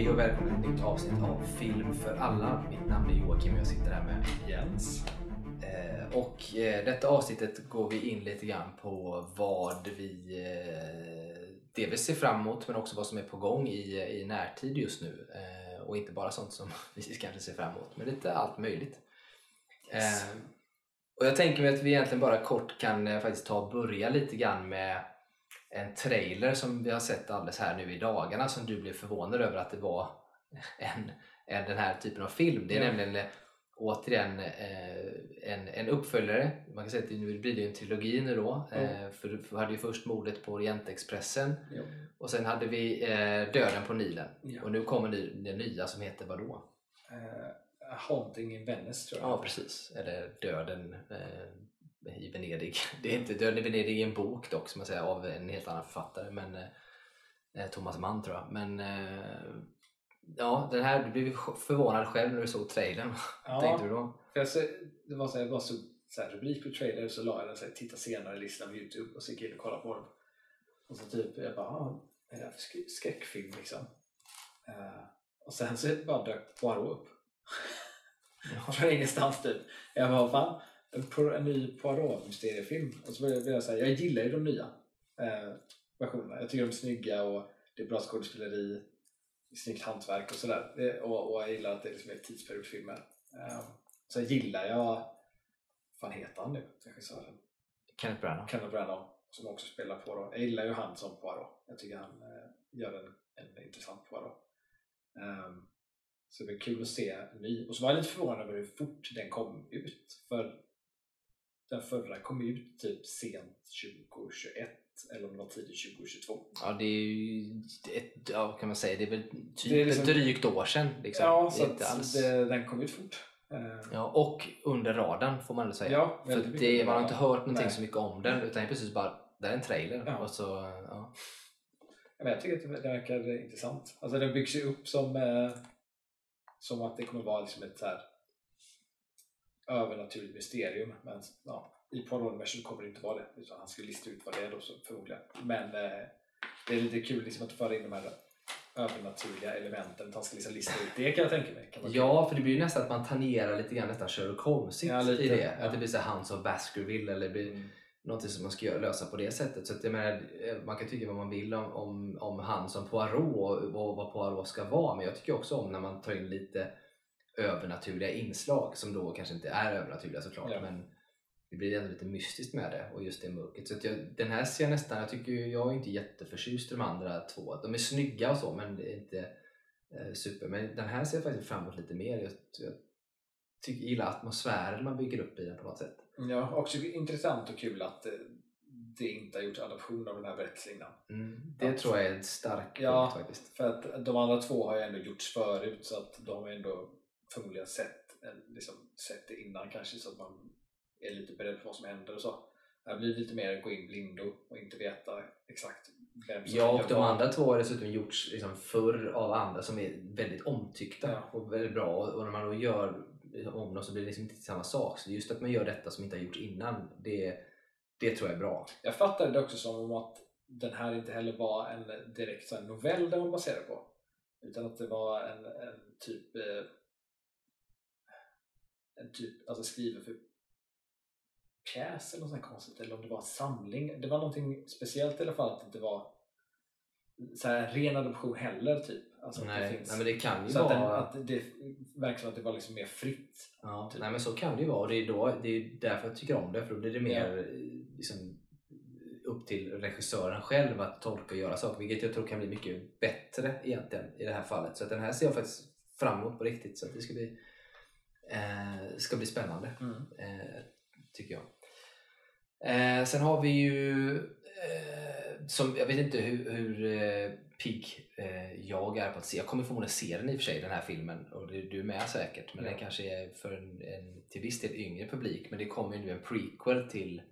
Hej och välkommen till ett nytt avsnitt av Film för alla. Mitt namn är Joakim och jag sitter här med Jens. Eh, och eh, detta avsnittet går vi in lite grann på vad vi eh, delvis ser fram emot men också vad som är på gång i, i närtid just nu. Eh, och inte bara sånt som vi kanske ser fram emot, men lite allt möjligt. Yes. Och jag tänker mig att vi egentligen bara kort kan faktiskt ta och börja lite grann med en trailer som vi har sett alldeles här nu i dagarna som du blev förvånad över att det var en, en, den här typen av film. Det är Ja. nämligen eh, återigen eh, en, en uppföljare. Man kan säga att det, nu blir det en trilogi nu då. Eh, för vi hade ju först mordet på Orientexpressen Ja. och sen hade vi Döden på Nilen. Och nu kommer den nya som heter vadå? Eh, Haunting in Venice tror jag. Ja precis, eller Döden i Venedig. Det är inte Döden i Venedig i en bok dock, som man säger, av en helt annan författare. Men, eh, Thomas Mann tror jag. Men eh, ja, den här, du blev förvånad själv när du såg trailern. Ja. tänkte du då? Jag så, det var så här, jag bara såg så här, rubrik på trailer så la jag den så här, titta senare-listan på Youtube och så gick jag in och kollade på den. Och så typ, jag bara, ah, är det här för sk- skräckfilm liksom? Eh, och sen så bara dök Poirot upp. Från ingenstans typ. Jag bara, fan, en, ny Poirot-mysteriefilm. Och så blev jag säga, jag gillar ju de nya eh, versionerna. Jag tycker de är snygga och det är bra skådespeleri, snyggt hantverk och sådär. Och, och jag gillar att det är liksom är tidsperiodfilmer. Eh, Sen gillar jag, fan heter han nu, regissören? Kenneth Branagh. Kenneth Branagh som också spelar Poirot. Jag gillar ju han som Poirot. Jag tycker han eh, gör en, en intressant Poirot. Um, så det blir kul att se en ny. Och så var jag lite förvånad över hur fort den kom ut. För den förra kom ut typ sent 2021 eller om det var tidigt 2022. Ja, det är ju ett, ja, kan man säga, det är väl typ Det är liksom- ett drygt år sedan. Liksom. Ja, Det så är inte alls... det, den kom ut fort. Eh, Ja, och under radarn får man väl säga. Ja, För det, man har inte hört någonting Nej. så mycket om den utan precis bara, det är en trailer. Ja. Och så, ja. Ja, men jag tycker att det verkar intressant. Alltså den byggs ju upp som, eh, som att det kommer vara liksom ett så här övernaturligt mysterium. Men ja, i Poirot-universum kommer det inte vara det. Utan han ska lista ut vad det är då så, förmodligen. Men eh, det är lite kul liksom att föra in de här övernaturliga elementen. Att han ska liksom lista ut det kan jag tänka mig. Ja, för det blir ju nästan att man tangerar lite grann nästan Sherlock Holmes Ja, lite, i det. ja. Att det blir så Hans of Baskerville eller blir Mm. någonting som man ska lösa på det sättet. Så att jag menar, eh, man kan tycka vad man vill om, om, om han som Poirot och, och vad Poirot ska vara. Men jag tycker också om när man tar in lite övernaturliga inslag som då kanske inte är övernaturliga såklart. Ja. Men det blir ändå lite mystiskt med det och just det mörkret. Så att jag, den här ser jag nästan, jag tycker ju- jag är inte jätteförtjust i de andra två. De är snygga och så men det är inte eh, super. Men den här ser jag faktiskt fram emot lite mer. Jag, jag tycker, gillar atmosfären man bygger upp i den på något sätt. Ja, också intressant och kul att eh, det inte har gjorts adoption av den här berättelsen innan. Mm, det Ja. tror jag är en stark Ja. punkt faktiskt. För att de andra två har ju ändå gjorts förut så att de har ändå förmodligen sett, eh, liksom, sett det innan kanske så att man är lite beredd på vad som händer och så. Det blir lite mer gå in blindo och inte veta exakt vem som Ja, och de andra två har dessutom gjorts liksom förr av andra som är väldigt omtyckta Ja. och väldigt bra. Och, när man då gör liksom om dem så blir det liksom inte samma sak. Så just att man gör detta som inte har gjorts innan, det, det tror jag är bra. Jag fattade det också som att den här inte heller var en direkt så novell den var baserad på. Utan att det var en, en typ eh, en typ, alltså skriven för pjäs eller något sånt konstigt. Eller om det var samling. Det var någonting speciellt i alla fall att det inte var så här en ren adoption heller typ. Alltså att det Nej, finns, nej, men det kan ju så att, den, vara... att det verkar som att det var liksom mer fritt. Ja, Typ. nej men så kan det ju vara och det är, då, det är därför jag tycker om det för då blir det mer eh, liksom, upp till regissören själv att tolka och göra saker vilket jag tror kan bli mycket bättre egentligen i det här fallet. Så att den här ser jag faktiskt fram emot på riktigt så att det ska bli, eh, ska bli spännande eh, tycker jag. Eh, sen har vi ju, eh, som, jag vet inte hur, hur eh, pigg eh, jag är på att se, jag kommer förmodligen se den i och för sig den här filmen och det, du med säkert men Ja. den kanske är för en, en till viss del yngre publik men det kommer ju nu en prequel till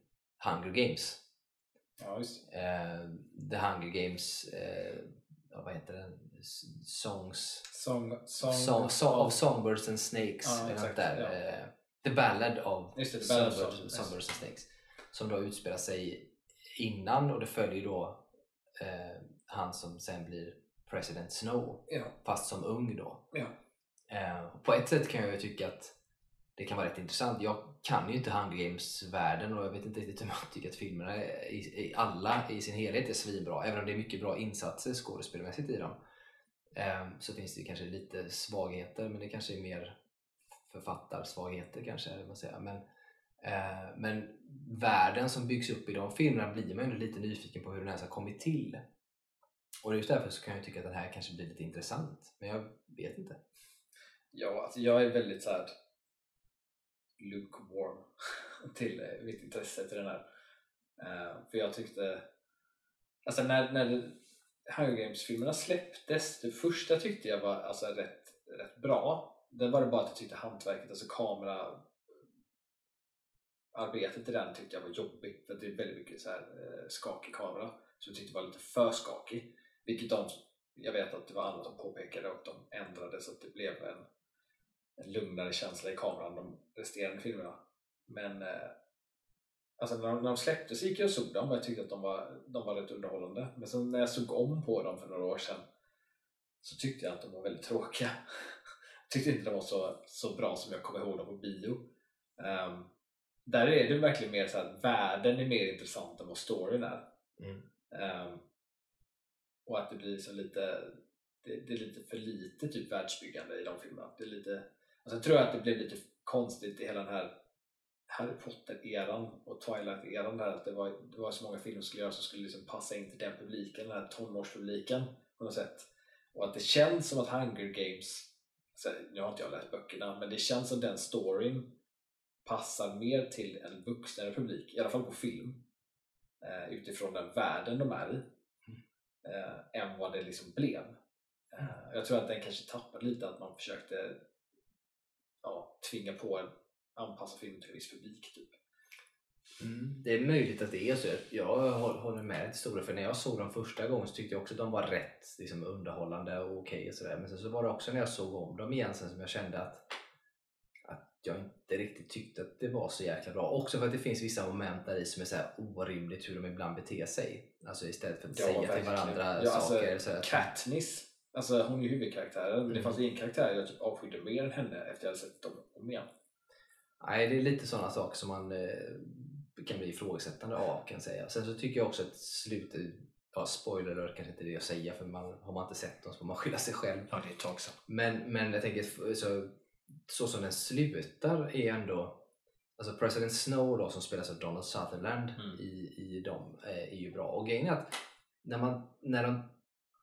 Hunger Games. Ja. Eh, The Hunger Games, vad heter den? Songs Song, song, Song, song of Songbirds and Snakes. Ja, exakt, där. ja. Eh, The Ballad of det, The Ballad of Songbirds, Songbirds. Songbirds and Snakes. Som då utspelar sig innan och det följer då eh, han som sen blir President Snow Ja. fast som ung då. Eh, på ett sätt kan jag ju tycka att det kan vara rätt intressant. Jag kan ju inte Hunger Games-världen och jag vet inte riktigt hur man tycker att filmerna i, i, alla i sin helhet är svinbra. Även om det är mycket bra insatser skådespelmässigt i dem. Ehm, så finns det kanske lite svagheter men det kanske är mer författarsvagheter kanske. Eller vad man säger. Men, eh, men världen som byggs upp i de filmerna blir man ju lite nyfiken på hur den ens har kommit till. Och just därför så kan jag tycka att den här kanske blir lite intressant. Men jag vet inte. Ja, alltså jag är väldigt så här lukewarm till eh, mitt intresse till den här. Ehm, för jag tyckte, alltså när, när det- Hunger Games-filmerna släpptes, det första tyckte jag var alltså rätt, rätt bra. Det var det bara att jag tyckte hantverket, alltså kamera arbetet i den tyckte jag var jobbigt för det är väldigt mycket så här, eh, skakig kamera som jag tyckte var lite för skakig. Vilket de, jag vet att det var andra som påpekade och de ändrade så att det blev en, en lugnare känsla i kameran de resterande filmerna. Men eh, alltså när, de, när de släpptes gick jag och såg dem och jag tyckte att de var, de var rätt underhållande. Men sen när jag såg om på dem för några år sedan så tyckte jag att de var väldigt tråkiga. Tyckte inte de var så, så bra som jag kommer ihåg dem på bio. Ehm, där är det verkligen mer så att världen är mer intressant än vad storyn är. Mm. Ehm, och att det blir så lite det, det är lite för lite typ världsbyggande i de filmerna. Det är lite, alltså jag tror att det blev lite konstigt i hela den här Harry Potter-eran och Twilight-eran där att det var, det var så många filmer som skulle göras som skulle liksom passa in till den publiken, den här tonårspubliken på något sätt. Och att det känns som att Hunger Games, så nu har inte jag läst böckerna, men det känns som den storyn passar mer till en vuxnare publik, i alla fall på film, eh, utifrån den världen de är i, eh, än vad det liksom blev. Eh, jag tror att den kanske tappade lite att man försökte ja, tvinga på en anpassa filmen till en viss publik. Typ. Mm, det är möjligt att det är så. Jag hå- håller med till stora för när jag såg dem första gången så tyckte jag också att de var rätt liksom, underhållande och okej och sådär. Men sen så var det också när jag såg om dem igen sen som jag kände att, att jag inte riktigt tyckte att det var så jäkla bra. Också för att det finns vissa moment där i som är så här orimligt hur de ibland beter sig. Alltså istället för att Ja, säga till verkligen. varandra Ja, alltså, saker. så här, Katniss, alltså hon är ju huvudkaraktären, men det Mm. fanns en karaktär jag typ avskydde mer än henne efter jag hade sett dem om igen. Nej, det är lite sådana saker som man eh, kan bli ifrågasättande av kan jag säga. Sen så tycker jag också att slutet, ja spoiler alert kanske inte är det jag säger för man, har man inte sett dem så får man skylla sig själv. Ja, det är ett tag sedan. Men, men jag tänker så, så som den slutar är ändå Alltså President Snow då som spelas av Donald Sutherland Mm. i, i dem eh, är ju bra. Och grejen är att när man, när, de,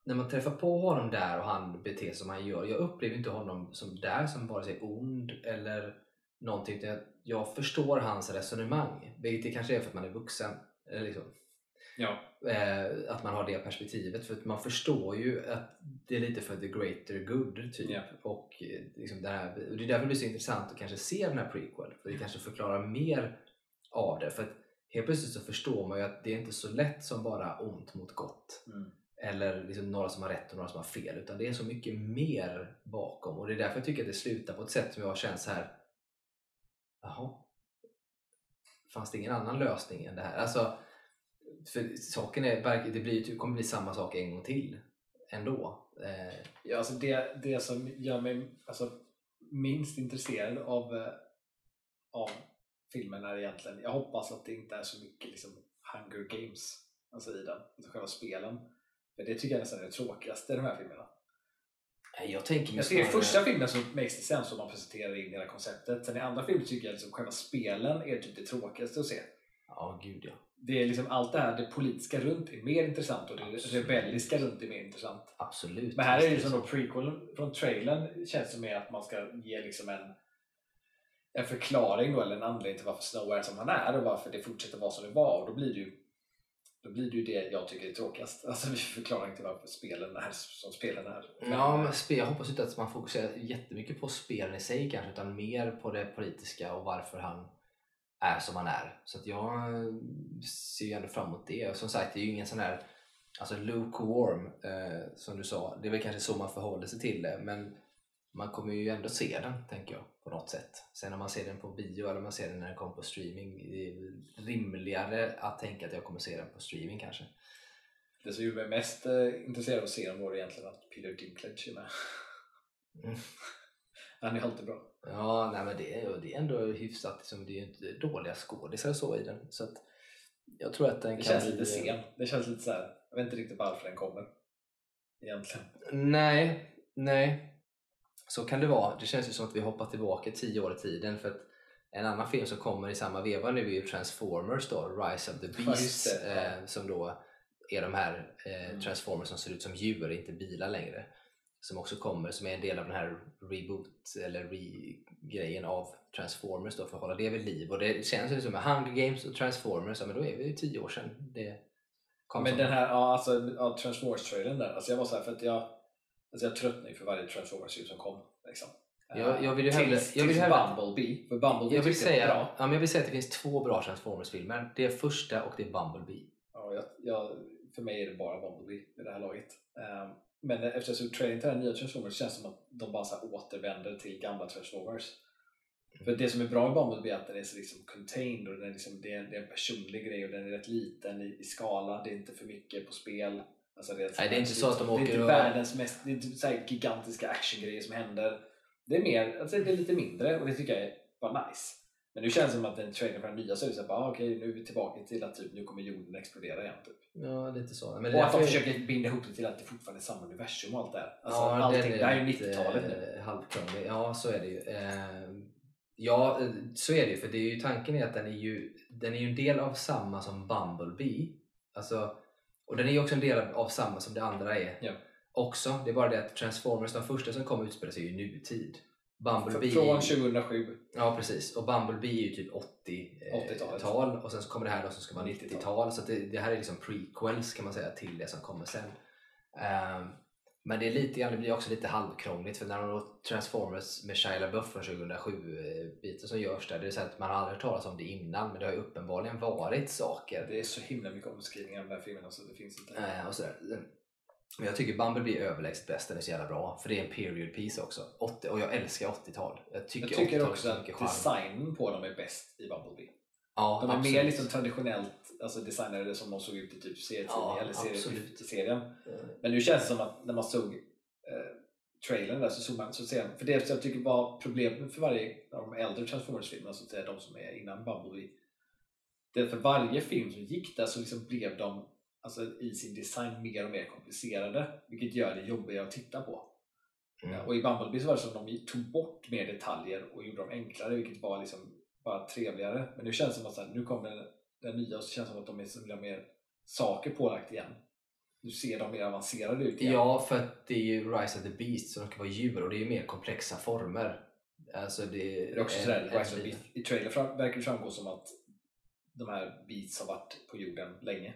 när man träffar på honom där och han beter sig som han gör. Jag upplever inte honom som där som vare sig ond eller någonting. utan Jag, jag förstår hans resonemang. Vilket det kanske är för att man är vuxen. Eller liksom, Ja, eh, att man har det perspektivet. För att man förstår ju att det är lite för the greater good. Typ. Ja. Och, eh, liksom det, här, och det är därför det blir så intressant att kanske se den här prequel. För det kanske förklarar mer av det. För att helt plötsligt så förstår man ju att det är inte så lätt som bara ont mot gott. mm. Eller liksom några som har rätt och några som har fel. Utan det är så mycket mer bakom. Och det är därför jag tycker att det slutar på ett sätt som jag känner så här. Jaha. Fanns det ingen annan lösning än det här? Alltså, för saken är, det, blir, det typ, kommer bli samma sak en gång till ändå. Eh, ja alltså det, det som gör mig alltså, minst intresserad av, eh, av filmen är egentligen, jag hoppas att det inte är så mycket liksom, Hunger Games alltså i den, alltså själva spelen. För det tycker jag nästan är det tråkigaste i de här filmerna jag tänker Jag tycker i första filmen så makes det sense om man presenterar in hela konceptet. Sen i andra filmer tycker jag liksom själva spelen är typ det tråkigaste att se. Ja, gud ja. Det är liksom allt det här, det politiska runt är mer intressant och det Absolut. rebelliska runt är mer intressant. Absolut. Men här är det som då prequelen från trailern känns som att man ska ge liksom en, en förklaring då, eller en anledning till varför Snow är som han är och varför det fortsätter vara som det var. Och då blir det ju då blir det ju det jag tycker är tråkigast. Alltså förklarar inte varför spelen är som spelen är. Ja, men spel, jag hoppas inte att man fokuserar jättemycket på spelen i sig kanske utan mer på det politiska och varför han är som han är. Så att jag eh, ser ju ändå fram emot det. Och som sagt, det är ju ingen sån här alltså lukewarm eh, som du sa. Det är väl kanske så man förhåller sig till det men man kommer ju ändå se den, tänker jag, på något sätt. Sen när man ser den på bio eller man ser den när den kommer på streaming, det är rimligare att tänka att jag kommer se den på streaming kanske. Det som gjorde mig mest eh, intresserad av att se dem var egentligen att Peter Dinklage är med. Mm. Han är alltid bra. Ja, nej, men det är, det är ändå hyfsat. Liksom, det är ju inte dåliga skådisar och så i den. Så att jag tror att den Det känns bli... lite sen. Det känns lite så här. jag vet inte riktigt varför den kommer. Egentligen. Nej, nej. Så kan det vara. Det känns ju som att vi hoppar tillbaka tio år i tiden. För att en annan film som kommer i samma veva nu är ju Transformers då, Rise of the det, ja. eh, som då är de här eh, Mm. Transformers som ser ut som djur, inte bilar längre. Som också kommer, som är en del av den här reboot eller re-grejen av Transformers då för att hålla det vid liv. Och det känns ju som med Hunger Games och Transformers, ja men då är vi ju tio år sedan det kom. Men den här, ja alltså ja, Transformers-trailern där. Alltså jag var så här för att jag, alltså jag tröttnar ju för varje Transformers-film som kom. Liksom. Jag- jag vill ju tills, hellre- jag vill tills hellre- Bumblebee. För Bumblebee jag vill, säga, bra. ja, men jag vill säga att det finns två bra Transformers-filmer. Det är första och det är Bumblebee. Ja, jag, jag, för mig är det bara Bumblebee i det här laget. Ehm, men efter jag såg trailern till den nya Transformers känns det som att de bara så återvänder till gamla Transformers. Mm. För det som är bra med Bumblebee är att den är så liksom contained och den är liksom, det, är, det är en personlig grej och den är rätt liten i, i skala. Det är inte för mycket på spel. Alltså det, är Nej, det är inte så att de det är åker inte och- världens mest, det är inte så här gigantiska actiongrejer som händer. Det är mer, alltså det är lite mindre och det tycker jag är bara nice. Men nu känns det som att den trailern för den nya så är det såhär, ah, okej nu är vi tillbaka till att typ, nu kommer jorden explodera igen. Typ. Ja, lite så. Men Och att de därför- försöker binda ihop det till att det fortfarande är samma universum och allt det här. Alltså, Ja, allting, är det här är ju lite, 90-talet nu. eh, halvkrånglig. Ja, så är det ju. Eh, Ja, eh, så är det ju. För det är ju tanken är att den är ju, den är ju en del av samma som Bumblebee. Alltså, och den är ju också en del av, samma som det andra är. Ja. Också. Det är bara det att Transformers, de första som kom utspelar sig i nutid. Bumblebee Från är ju- 2007. Ja precis, och Bumblebee är ju typ 80-tal 80-talet. och sen så kommer det här då som ska vara 90-tal så det, det här är liksom prequels kan man säga till det som kommer sen. Ehm, men det är lite grann, det blir också lite halvkrångligt för när de Transformers med Shia LaBeouf från 2007 eh, biten som görs där, det är så att man har aldrig hört talas om det innan men det har ju uppenbarligen varit saker. Det är så himla mycket omskrivningar om den här filmen så det finns inte. Eh, och sådär. Men jag tycker Bumblebee är överlägset bäst, den är så jävla bra. För det är en period piece också. 80, och jag älskar 80-tal. Jag tycker, Jag tycker 80-talet också att designen på dem är bäst i Bumblebee. Ja, De är absolut. mer liksom traditionellt alltså designade som de såg ut i typ serietidningen Ja, eller serie, absolut. serien. Mm. Men nu känns det som att när man såg eh, trailern där så såg man, så man, för det jag tycker var problemet för varje av de äldre Transformers-filmerna, så att säga de som är innan Bumblebee, det för varje film som gick där så liksom blev de alltså, i sin design mer och mer komplicerade, vilket gör det jobbigare att titta på. Mm. Och i Bumblebee så var det som att de tog bort mer detaljer och gjorde dem enklare, vilket var liksom bara trevligare. Men nu känns det som att här, nu kommer den nya så känns det som att de är så mer saker pålagt igen. Nu ser de mer avancerade ut igen. Ja, för att det är ju Rise of the Beast som ska vara djur och det är mer komplexa former. Alltså det, är också en- sådär, en Rise of the bit- Beast. I trailer fram, verkar det framgå som att de här Beats har varit på jorden länge.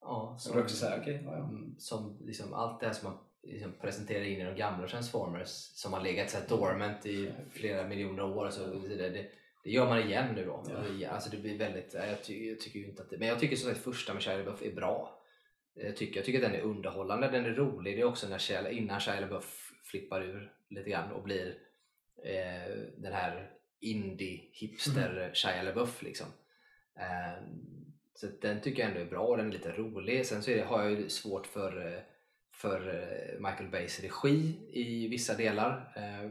Ja, Så är också såhär, okej, ja, ja. mm, som liksom allt det här som man liksom presenterar in i de gamla Transformers som har legat så här dormant i flera miljoner år. Så det, det, det gör man igen nu då. Ja. Alltså det blir väldigt, nej, jag, ty, jag tycker inte att det, men jag tycker som sagt första med Shia LaBeouf är bra. Jag tycker, jag tycker att den är underhållande, den är rolig. Det är också när Shia, innan Shia LaBeouf flippar ur lite grann och blir eh, den här indie-hipster Shia LaBeouf liksom. Eh, så den tycker jag ändå är bra och den är lite rolig. Sen så det, har jag ju svårt för, eh, för eh, Michael Bays regi i vissa delar. Eh,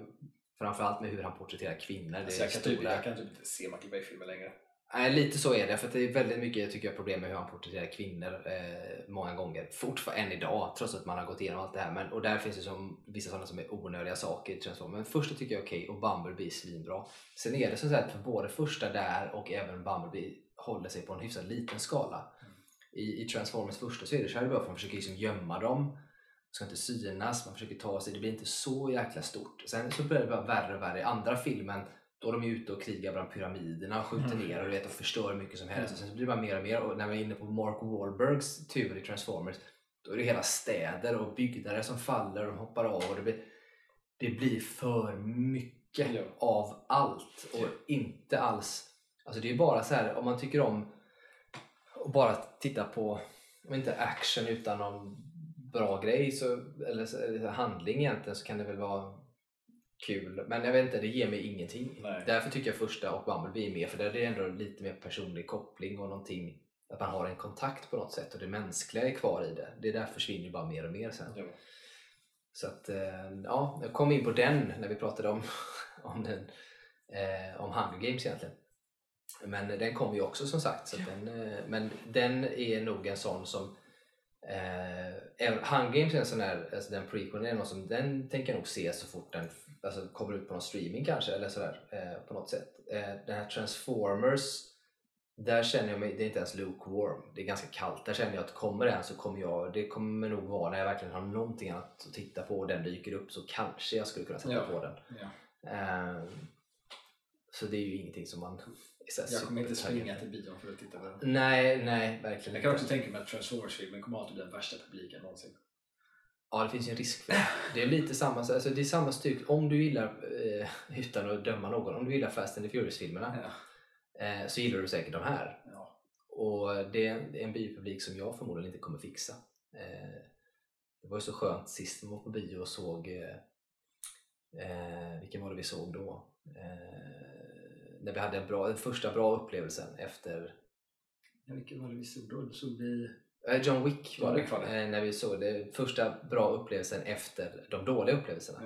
framförallt med hur han porträtterar kvinnor. Alltså det är jag, kan typ, jag kan typ inte se Michael Bay-filmer längre. Nej, lite så är det. För det är väldigt mycket tycker jag, problem med hur han porträtterar kvinnor eh, många gånger. Fortfarande än idag, trots att man har gått igenom allt det här. Men, och där finns det som, vissa sådana som är onödiga saker i Transformers. Men första tycker jag är okej och Bumblebee är svinbra. Sen är det så att för både första där och även Bumblebee håller sig på en hyfsat liten skala. I, I Transformers första så är det LaBeouf, man försöker liksom gömma dem. Ska inte synas, man försöker ta sig, det blir inte så jäkla stort. Sen så blir det bara värre och värre i andra filmen. Då är de ute och krigar bland pyramiderna och skjuter Mm. ner och, du vet, och förstör mycket som helst. Och sen så blir det bara mer och mer. Och när vi är inne på Mark Wahlbergs tur i Transformers då är det hela städer och byggnader som faller och hoppar av. Och det, blir, det blir för mycket Ja. av allt och inte alls... Alltså det är bara så här om man tycker om att bara titta på, om inte action utan någon bra grej så, eller, handling egentligen så kan det väl vara kul. Men jag vet inte, det ger mig ingenting. Nej. Därför tycker jag första och Bumblebee är med för där är det ändå lite mer personlig koppling och någonting. att man har en kontakt på något sätt och det mänskliga är kvar i det. Det där försvinner ju bara mer och mer sen. Ja. Så att, eh, ja, jag kom in på den när vi pratade om, om, den, eh, om Hunger Games egentligen. Men den kom ju också som sagt. Så att den, eh, men den är nog en sån som eh, Hunger Games är en sån här, alltså den prequelen är något som den tänker jag nog se så fort den alltså, kommer ut på någon streaming kanske eller sådär eh, på något sätt. Eh, den här Transformers där känner jag mig, det är inte ens lukewarm, det är ganska kallt. Där känner jag att kommer den så kommer jag, det kommer nog vara när jag verkligen har någonting annat att titta på och den dyker upp så kanske jag skulle kunna sätta Ja. på den. Ja. Ehm, så det är ju ingenting som man Jag kommer inte springa till bion för att titta på den. Nej, nej, verkligen Jag kan också tänka mig att Transformers-filmen kommer alltid bli den värsta publiken någonsin. Ja, det finns ju en risk för det. Det är lite samma, alltså det är samma styck. Om du gillar, eh, utan att döma någon, om du gillar Fast and the Furious-filmerna Ja. eh, så gillar du säkert de här. Ja. Och det är en biopublik som jag förmodligen inte kommer fixa. Eh, det var ju så skönt sist vi var på bio och såg, eh, eh, vilken var det vi såg då? När vi hade en bra, den första bra upplevelsen efter Ja, vilken var det vi såg då? Såg vi... eh, John Wick var John det, Wick var det. Eh, när vi såg det första bra upplevelsen efter de dåliga upplevelserna.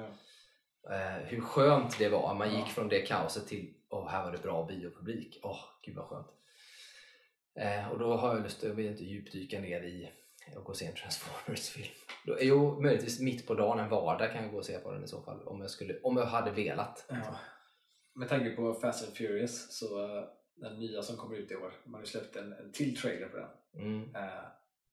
Ja. Eh, hur skönt det var. Man Ja. gick från det kaoset till åh, här var det bra biopublik. Åh, gud vad skönt. Och då har jag lust, jag vill inte djupdyka ner i och gå och se en Transformers-film. Jo, möjligtvis mitt på dagen, en vardag kan jag gå och se på den i så fall. Om jag, skulle, om jag hade velat. Ja. Med tanke på Fast and Furious så eh, den nya som kommer ut i år, man har ju släppt en, en till trailer på den. Mm. Eh,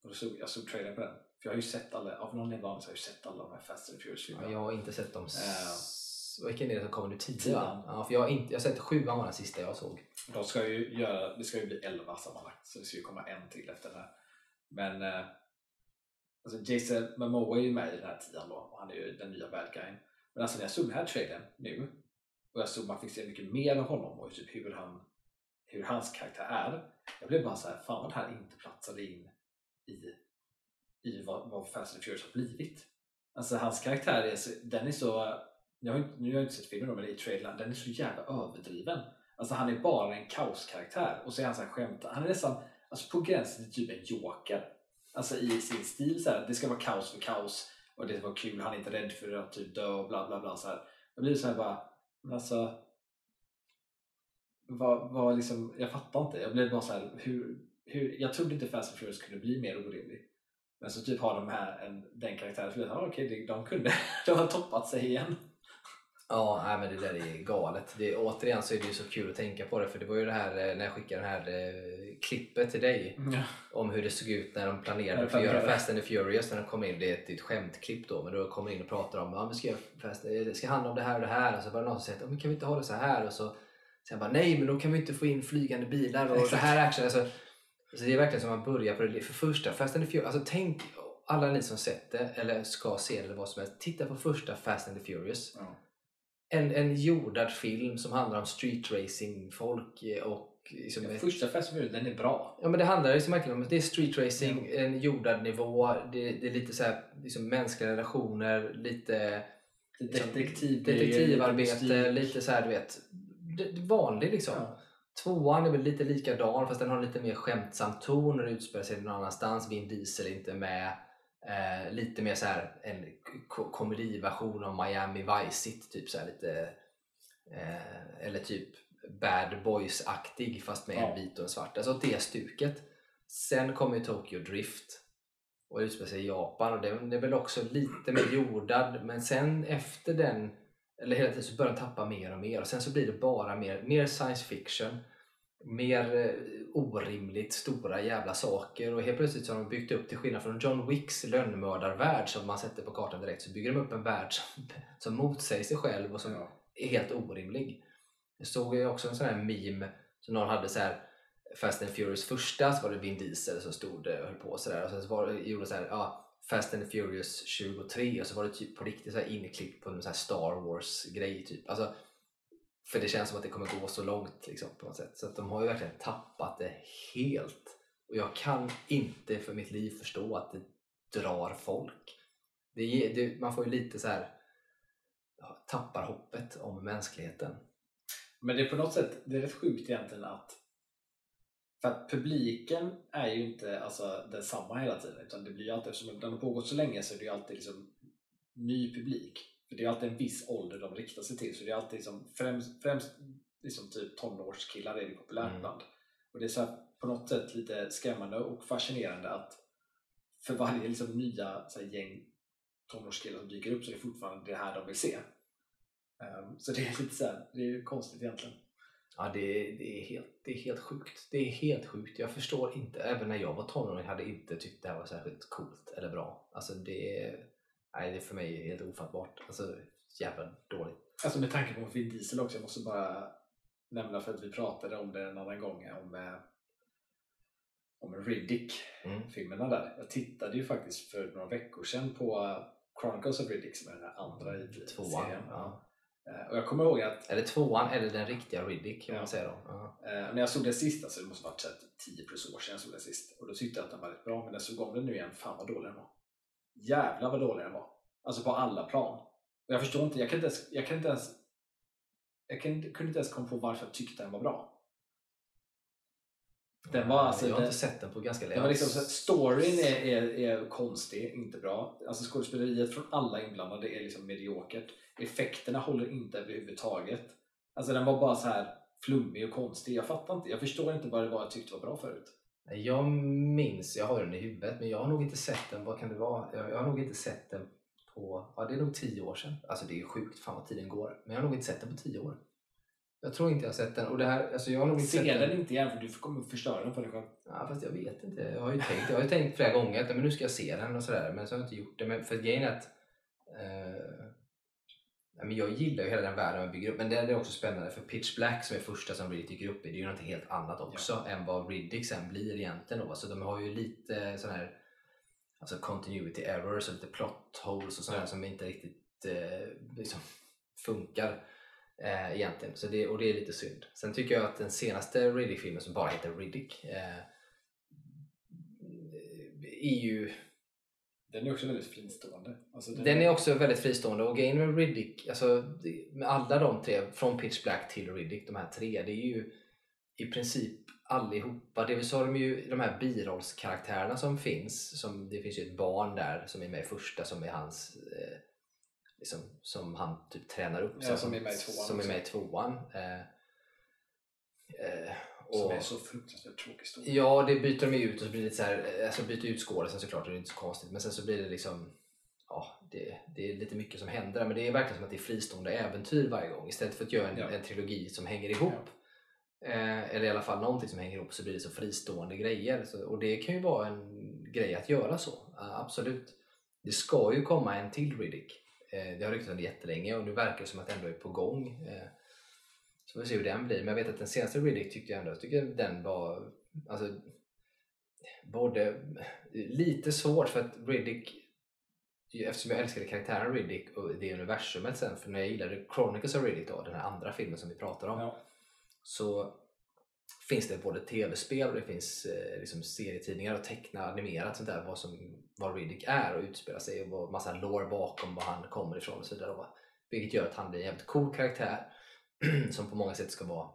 och då såg, jag såg trailern på den. För jag har ju sett alla, av någon anledning så har jag ju sett alla de här Fast and Furious Ja, jag har inte sett dem. S- Vilken är det som kommer nu? Tian. Ja, för jag har, inte, jag har sett sjuan var den sista jag såg. De ska ju göra, det ska ju bli 11 sammanlagt så det ska ju komma en till efter den här. Men eh, alltså Jason Momoa är ju med i den här tian då och han är ju den nya bad guyen. Men alltså när jag såg den här trailern nu och jag såg man fick se mycket mer av honom och typ hur, han, hur hans karaktär är. Jag blev bara så här, fan vad det här inte platsade in i, i vad, vad Fast and Furious har blivit. Alltså hans karaktär är så, den är så, jag har inte, nu har jag inte sett filmen då, men i trailern, den är så jävla överdriven. Alltså han är bara en kaoskaraktär och så är han så här skämt. Han är nästan alltså på gränsen till typ en joker. Alltså i sin stil så här, det ska vara kaos för kaos och det ska vara kul, han är inte rädd för att typ dö och bla bla bla så här. Jag blir så här bara, alltså var, var liksom, jag fattar inte. Jag blev bara så här, hur, hur, jag trodde inte Fast and Furious kunde bli mer orimlig. Men så typ har de här en, den karaktären, så jag, ah, okej, det- de kunde, de har toppat sig igen. Ja, nej, men det där är galet. Det, återigen så är det ju så kul att tänka på det för det var ju det här eh, när jag skickade det här eh, klippet till dig om hur det såg ut när de planerade för att göra. Fast and the Furious när de kom in. Det är ett, ett skämtklipp då, men då kommer in och pratar om att vi ska, göra Fast- eh, det ska handla om det här och det här och så var det någon som sa att kan vi inte ha det så här och så sen bara nej men då kan vi inte få in flygande bilar och Exakt. här action. Alltså, så det är verkligen som man börjar på det. För första Fast and the Furious, alltså tänk alla ni som sett det eller ska se det eller vad som helst. Titta på första Fast and the Furious. Ja. En, en jordad film som handlar om street racing folk eh, och liksom Den ett- första Fast and den är bra. Ja men det handlar liksom verkligen om det är street racing, en jordad nivå, det, det är lite så här, liksom mänskliga relationer, lite liksom, Detektiv, detektivarbete, lite så här du vet, vanlig liksom. Ja. Tvåan är väl lite likadan fast den har lite mer skämtsam ton och det utspelar sig någon annanstans. Vin Diesel är inte med. Eh, lite mer så här en ko- komediversion av Miami Vice City, typ så här lite eh, eller typ Bad Boys-aktig fast med Ja. en vit och en svart. Alltså det stuket. Sen kommer ju Tokyo Drift och utspelar sig i Japan och det, det är väl också lite mer jordad men sen efter den eller hela tiden så börjar den tappa mer och mer och sen så blir det bara mer, mer science fiction mer eh, orimligt stora jävla saker och helt plötsligt så har de byggt upp till skillnad från John Wicks lönnmördarvärld som man sätter på kartan direkt så bygger de upp en värld som, som motsäger sig själv och som Ja. är helt orimlig. Jag såg ju också en sån här meme som någon hade så här Fast and Furious första så var det Vin Diesel som stod och höll på sådär och sen så var gjorde så här, ja, Fast and Furious 23 och så var det typ på riktigt så här inklippt på en sån här Star Wars grej typ. Alltså, för det känns som att det kommer gå så långt liksom, på något sätt. Så att de har ju verkligen tappat det helt. Och jag kan inte för mitt liv förstå att det drar folk. Det, det, man får ju lite så här tappar hoppet om mänskligheten. Men det är på något sätt, det är rätt sjukt egentligen att För att publiken är ju inte alltså, densamma hela tiden utan det blir ju alltid, eftersom den har pågått så länge så är det ju alltid liksom ny publik. För det är alltid en viss ålder de riktar sig till så det är alltid liksom, främst, främst liksom typ tonårskillar är det populärt Mm. bland. Och det är så här, på något sätt lite skrämmande och fascinerande att för varje liksom, nya så här, gäng tonårskillar som dyker upp så är det fortfarande det här de vill se. Ehm, så det är lite så här, det är konstigt egentligen. Ja, det, det, är helt, det är helt sjukt. Det är helt sjukt. Jag förstår inte. Även när jag var tonåring hade jag inte tyckt det här var särskilt coolt eller bra. Alltså det, nej, det är för mig helt ofattbart. Alltså jävla dåligt. Alltså med tanke på Vin Diesel också, jag måste bara nämna för att vi pratade om det en annan gång om, eh, om Riddick, Mm. där. Jag tittade ju faktiskt för några veckor sedan på eh, Chronicles of Riddick som är den här andra i Tvåan. serien. Ja. Eh, Och jag kommer ihåg att Eller tvåan eller den riktiga Riddick kan Ja. man säga då. Ja. eh, när jag såg den sista, så det måste varit så här, typ 10 plus år sedan jag såg den sist, och då tyckte jag att den var rätt bra, men när jag såg om den nu igen, fan vad dålig den var. Jävlar vad dålig den var. Alltså på alla plan. Och jag förstår inte, jag kan inte ens, jag kan inte ens jag kan, kunde inte ens komma på varför jag tyckte den var bra. Den var alltså- jag har den- inte sett den på ganska länge. Liksom storyn är, är, är konstig, inte bra. Alltså skådespeleriet från alla inblandade är liksom mediokert. Effekterna håller inte överhuvudtaget. Alltså den var bara så här flummig och konstig. Jag fattar inte, jag förstår inte vad det var jag tyckte var bra förut. Jag minns, jag har den i huvudet, men jag har nog inte sett den, vad kan det vara? Jag, har nog inte sett den på, ja det är nog tio år sedan. Alltså det är ju sjukt, fan vad tiden går. Men jag har nog inte sett den på tio år. Jag tror inte jag har sett den. Och det här, alltså jag har nog inte Se sett den inte igen för du kommer förstöra den för dig själv. Ja, fast jag vet inte. Jag har ju tänkt, jag har ju tänkt flera gånger att men nu ska jag se den och sådär. Men så har jag inte gjort det. Men för grejen är att eh, nej, men jag gillar ju hela den världen man bygger upp. Men det är också spännande för Pitch Black som är första som Riddick dyker upp i. Det är ju något helt annat också än vad Riddick sen blir egentligen. Då. Så de har ju lite sån här alltså continuity errors och lite plot holes och sådär Ja. som inte riktigt eh, liksom funkar eh, egentligen. Så det, och det är lite synd. Sen tycker jag att den senaste Riddick-filmen som bara heter Riddick eh, är ju Den är också väldigt fristående. Alltså den är också väldigt fristående och grejen med Riddick, alltså det- med alla de tre, från Pitch Black till Riddick, de här tre, det är ju i princip allihopa. Dels har de ju de här birollskaraktärerna som finns, som, det finns ju ett barn där som är med i första som är hans eh, liksom, som han typ tränar upp. Ja, som är med i tvåan Som är med i tvåan. Eh, eh, Som och- är så fruktansvärt tråkig story. Ja, det byter de ut och så blir det så här, alltså byter ut skådisen såklart, det är inte så konstigt. Men sen så blir det liksom, ja, det, det är lite mycket som händer där. Men det är verkligen som att det är fristående äventyr varje gång. Istället för att göra en, Ja. en trilogi som hänger ihop. Eh, eller i alla fall någonting som hänger ihop så blir det så fristående grejer. Så, och det kan ju vara en grej att göra så, Ja, absolut. Det ska ju komma en till Riddick. Eh, det har ryktats om det jättelänge och nu verkar det som att det ändå är på gång. Eh, så får vi se hur den blir. Men jag vet att den senaste Riddick tyckte jag ändå, jag tycker den var alltså, både lite svårt för att Riddick eftersom jag älskade karaktären Riddick och det universumet sen för när jag gillade Chronicles of Riddick då, den här andra filmen som vi pratar om Ja. så finns det både tv-spel och det finns eh, liksom serietidningar och teckna animerat sånt där vad, som, vad Riddick är och utspelar sig och vad, massa lore bakom var han kommer ifrån och så vidare. Vilket gör att han blir en jävligt cool karaktär som på många sätt ska vara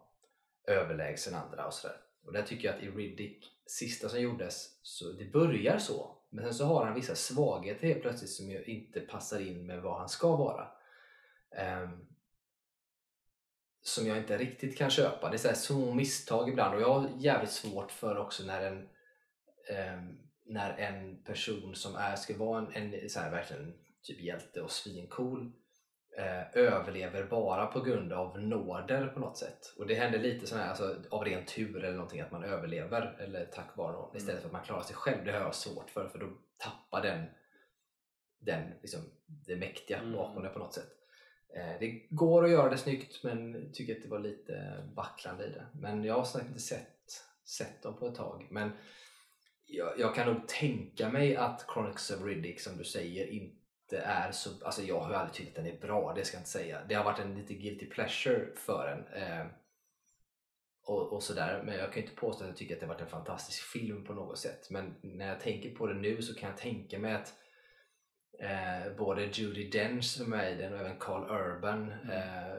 överlägsen andra och sådär. Och där tycker jag att i Riddick, sista som gjordes, så det börjar så. Men sen så har han vissa svagheter helt plötsligt som ju inte passar in med vad han ska vara. Um, som jag inte riktigt kan köpa. Det är så här små misstag ibland och jag har jävligt svårt för också när en um, när en person som är, ska vara en, en så här, verkligen typ hjälte och svincool eh, överlever bara på grund av nåder på något sätt. Och det händer lite sån här, alltså, av ren tur eller någonting att man överlever eller tack vare någon istället för att man klarar sig själv. Det har jag svårt för för då tappar den, den liksom, det mäktiga Mm. bakom det på något sätt. Eh, det går att göra det snyggt men tycker att det var lite vacklande i det. Men jag har sagt inte sett, sett dem på ett tag. Men jag, jag kan nog tänka mig att Chronicles of Riddick som du säger inte är så... Alltså jag har ju aldrig tyckt att den är bra, det ska jag inte säga. Det har varit en lite guilty pleasure för en. Eh, och, och sådär. Men jag kan ju inte påstå att jag tycker att det har varit en fantastisk film på något sätt. Men när jag tänker på det nu så kan jag tänka mig att eh, både Judi Dench som är i den och även Carl Urban Mm. eh,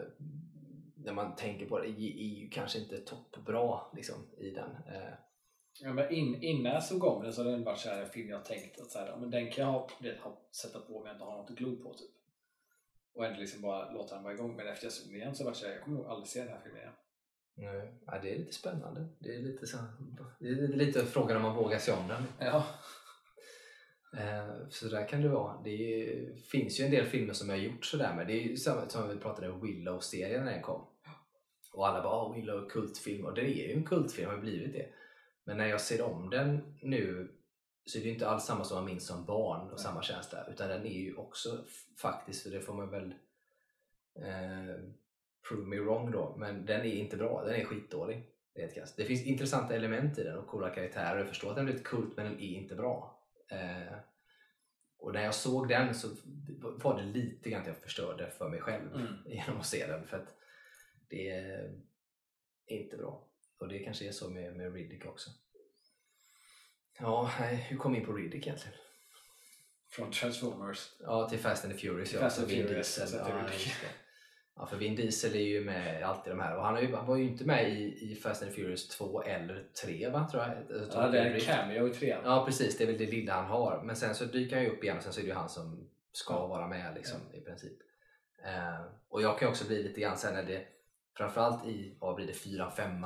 när man tänker på det är är ju kanske inte toppbra liksom, i den. Eh, Ja, men in, innan jag såg om den så hade den varit så här en film jag tänkt att så här, men den kan jag ha, det, ha, sätta på om jag inte har något att glo på typ. Och ändå liksom bara låta den vara igång. Men efter jag såg den igen så var det så här, jag kommer nog aldrig se den här filmen igen. Nej, ja, det är lite spännande. Det är lite, så, det är lite frågan om man vågar se om den. Ja. Eh, så där kan det vara. Det är, finns ju en del filmer som jag har gjort sådär med. Det är ju samma som vi pratade om Willow-serien när den kom. Och alla bara oh, Willow kultfilm och det är ju en kultfilm, har blivit det. Men när jag ser om den nu så är det inte alls samma som man minns som barn och Nej. samma känsla utan den är ju också faktiskt, för det får man väl eh, prove me wrong då, men den är inte bra, den är skitdålig. krasst. Det finns intressanta element i den och coola karaktärer. Jag förstår att den är lite kult men den är inte bra. Eh, och när jag såg den så var det lite grann att jag förstörde för mig själv Mm. genom att se den. För att det är inte bra. Och det kanske är så med, med Riddick också. Ja, hur kom vi in på Riddick egentligen? Från Transformers. Ja, till Fast and the Furious. Ja, Fast and Vin Furious, Diesel. Ja, ja, för Vin Diesel är ju med i alltid de här. Och han, ju, han var ju inte med i, i Fast and the Furious 2 eller 3 va? Tror jag. jag tror Ja, det är en cameo i trean. Ja precis, det är väl det lilla han har. Men sen så dyker han ju upp igen och sen så är det ju han som ska Ja. vara med liksom, i princip. Eh, och jag kan också bli lite grann sen när det Framförallt i, vad blir det, 4 5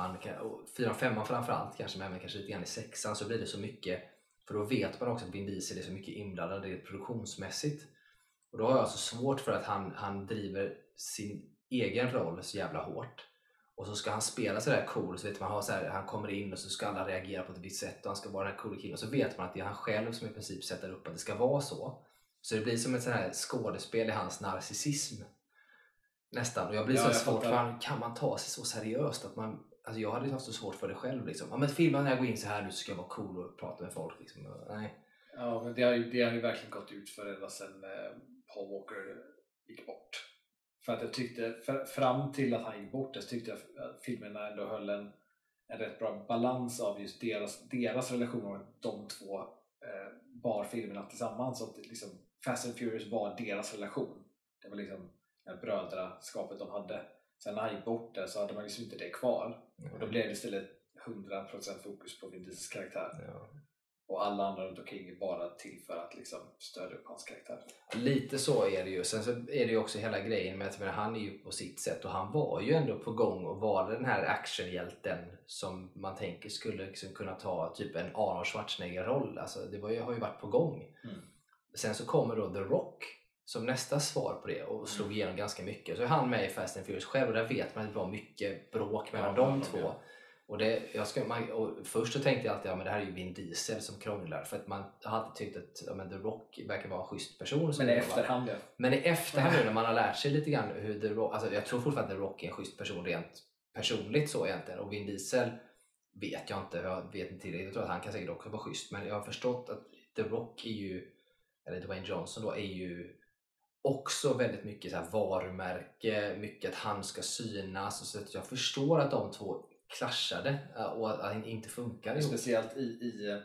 4 5 framförallt kanske, men även kanske lite grann i sexan så blir det så mycket För då vet man också att Vin Diesel är så mycket inblandad rent produktionsmässigt. Och då har jag så svårt för att han, han driver sin egen roll så jävla hårt. Och så ska han spela sådär cool, så vet man, så här, han kommer in och så ska alla reagera på ett visst sätt och han ska vara den här coola killen. Och så vet man att det är han själv som i princip sätter upp att det ska vara så. Så det blir som ett sånt här skådespel i hans narcissism. Nästan. Och jag blir Ja, så jag svårt, för kan man ta sig så seriöst? att man Alltså jag hade haft så svårt för det själv. Liksom. Ja, men filmen när jag går in så här nu så ska jag vara cool och prata med folk. Liksom. Nej. Ja, men det har, ju, det har ju verkligen gått ut för ända sedan eh, Paul Walker gick bort. För att jag tyckte, för, fram till att han gick bort, så tyckte jag att filmerna ändå höll en, en rätt bra balans av just deras, deras relation och de två eh, bar filmerna tillsammans. Så att liksom, Fast and Furious var deras relation. Det var liksom brödraskapet de hade. Sen när han gick bort där så hade man liksom inte det kvar. Och då blev det istället 100% fokus på Vin Diesels karaktär. Ja. Och alla andra runt omkring är bara till för att liksom stödja upp hans karaktär. Lite så är det ju. Sen så är det ju också hela grejen med att han är ju på sitt sätt och han var ju ändå på gång och var den här actionhjälten som man tänker skulle liksom kunna ta typ en Arnold Schwarzenegger-roll. Alltså det var ju, har ju varit på gång. Mm. Sen så kommer då The Rock som nästa svar på det och slog Mm. igenom ganska mycket. Så är han med i Fast and Furious själv och där vet man att det var mycket bråk mellan Ja, de två. Och det, jag ska, man, och först så tänkte jag alltid att ja, det här är ju Vin Diesel som krånglar för att man har alltid tyckt att ja, men The Rock verkar vara en schysst person. Men i efterhand ja. Men i efterhand nu när man har lärt sig lite grann hur The Rock, alltså jag tror fortfarande att The Rock är en schysst person rent personligt så egentligen och Vin Diesel vet jag inte, jag vet inte tillräckligt, jag tror att han kan säkert också vara schysst men jag har förstått att The Rock är ju, eller Dwayne Johnson då, är ju också väldigt mycket så här varumärke, mycket att han ska synas så att jag förstår att de två klaschade eh, och att det inte funkar. Speciellt i, i,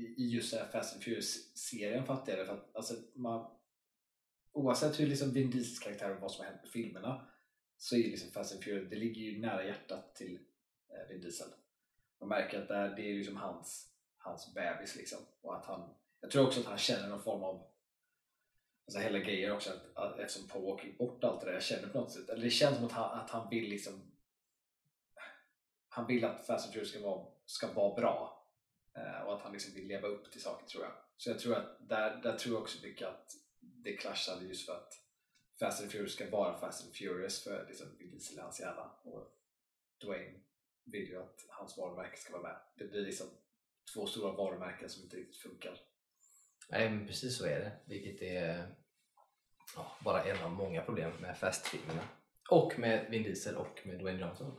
i just den här Fast and Furious-serien fattar jag det. För att, alltså, man, oavsett hur liksom Vin Diesels karaktär och vad som har hänt i filmerna så är liksom Fast and Furious, det ligger ju nära hjärtat till eh, Vin Diesel. Man märker att det, det är liksom hans, hans bebis liksom. Och att han, jag tror också att han känner någon form av Alltså hela grejen också att, att eftersom Paul Walker gick bort allt det där, jag känner på något sätt, eller det känns som att han, att han vill liksom han vill att Fast and Furious ska vara, ska vara bra eh, och att han liksom vill leva upp till saker tror jag. Så jag tror att där, där tror jag också mycket att det clashade just för att Fast and Furious ska vara Fast and Furious för liksom Vin Diesel är hans hjärna och Dwayne vill ju att hans varumärke ska vara med. Det blir liksom två stora varumärken som inte riktigt funkar. Nej men precis så är det, vilket är ja, bara en av många problem med fastfilmerna. Och med Vin Diesel och med Dwayne Johnson.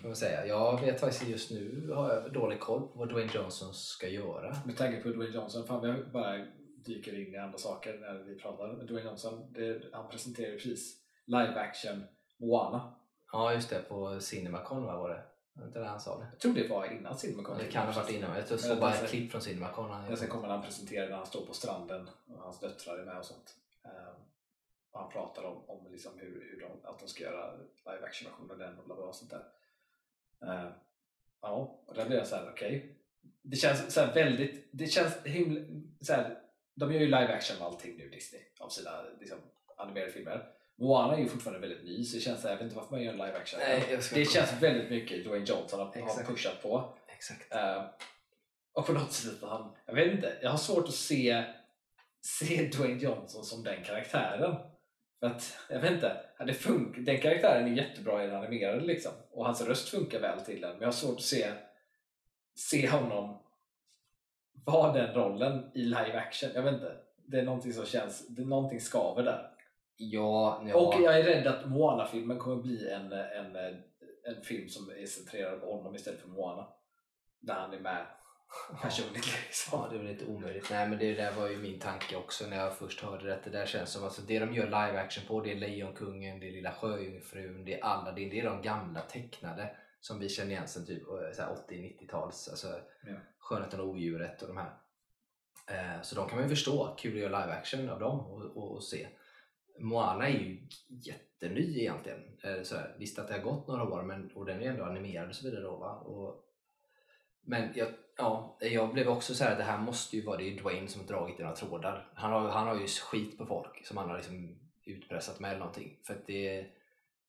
Kan man säga. Jag vet faktiskt just nu har jag dålig koll på vad Dwayne Johnson ska göra. Med tanke på Dwayne Johnson, fan vi bara dyker in i andra saker när vi pratar. Dwayne Johnson, det, han presenterar precis live action Moana. Ja just det, på Cinemacon va, var det? Inte det han sa det? Jag tror det var innan Cinemacon. Det kan ha varit innan, jag tror såg bara ett klipp från Men sen kommer han presentera när han står på stranden och hans döttrar är med och sånt. Ehm, och han pratar om, om liksom hur, hur de, att de ska göra live action version av den och bla bla och sånt där. Ehm, Ja, och där blir jag så här, okej. Det känns så väldigt, det känns himla, så här, de gör ju live action av allting nu Disney, av sina liksom, animerade filmer. Moana är ju fortfarande väldigt ny så det känns jag vet inte varför man gör en live action. Nej, det känns väldigt mycket Dwayne Johnson har, har Exakt. pushat på. Exakt. Eh, och på något sätt, han, jag vet inte, jag har svårt att se, se Dwayne Johnson som den karaktären. För att, jag vet inte, det fun- den karaktären är jättebra i den animerade liksom. Och hans röst funkar väl till den. Men jag har svårt att se, se honom vara den rollen i live action. Jag vet inte. Det är någonting som känns, det är någonting skaver där. Ja, ja. Och jag är rädd att Moana-filmen kommer bli en, en, en film som är centrerad på honom istället för Moana. Där han är med personligt liksom. Ja, det är väl lite omöjligt. Nej, men det där var ju min tanke också när jag först hörde det. Det där känns som alltså, det de gör live action på, det är Lejonkungen, det är Lilla Sjöjungfrun, det är alla, det är, de gamla tecknade som vi känner igen sen typ eh, så här 80-90-tals, alltså Ja. Skönheten och odjuret och de här. Eh, så de kan man ju förstå, kul att göra live action av dem och, och, och se. Moana är ju jätteny egentligen. Eh, så här, visst att det har gått några år men, och den är ju ändå animerad och så vidare. Då, va? Och, men jag, ja, jag blev också så här, det här måste ju vara det är Dwayne som har dragit i några trådar. Han har, han har ju skit på folk som han har liksom utpressat med eller någonting. För att det,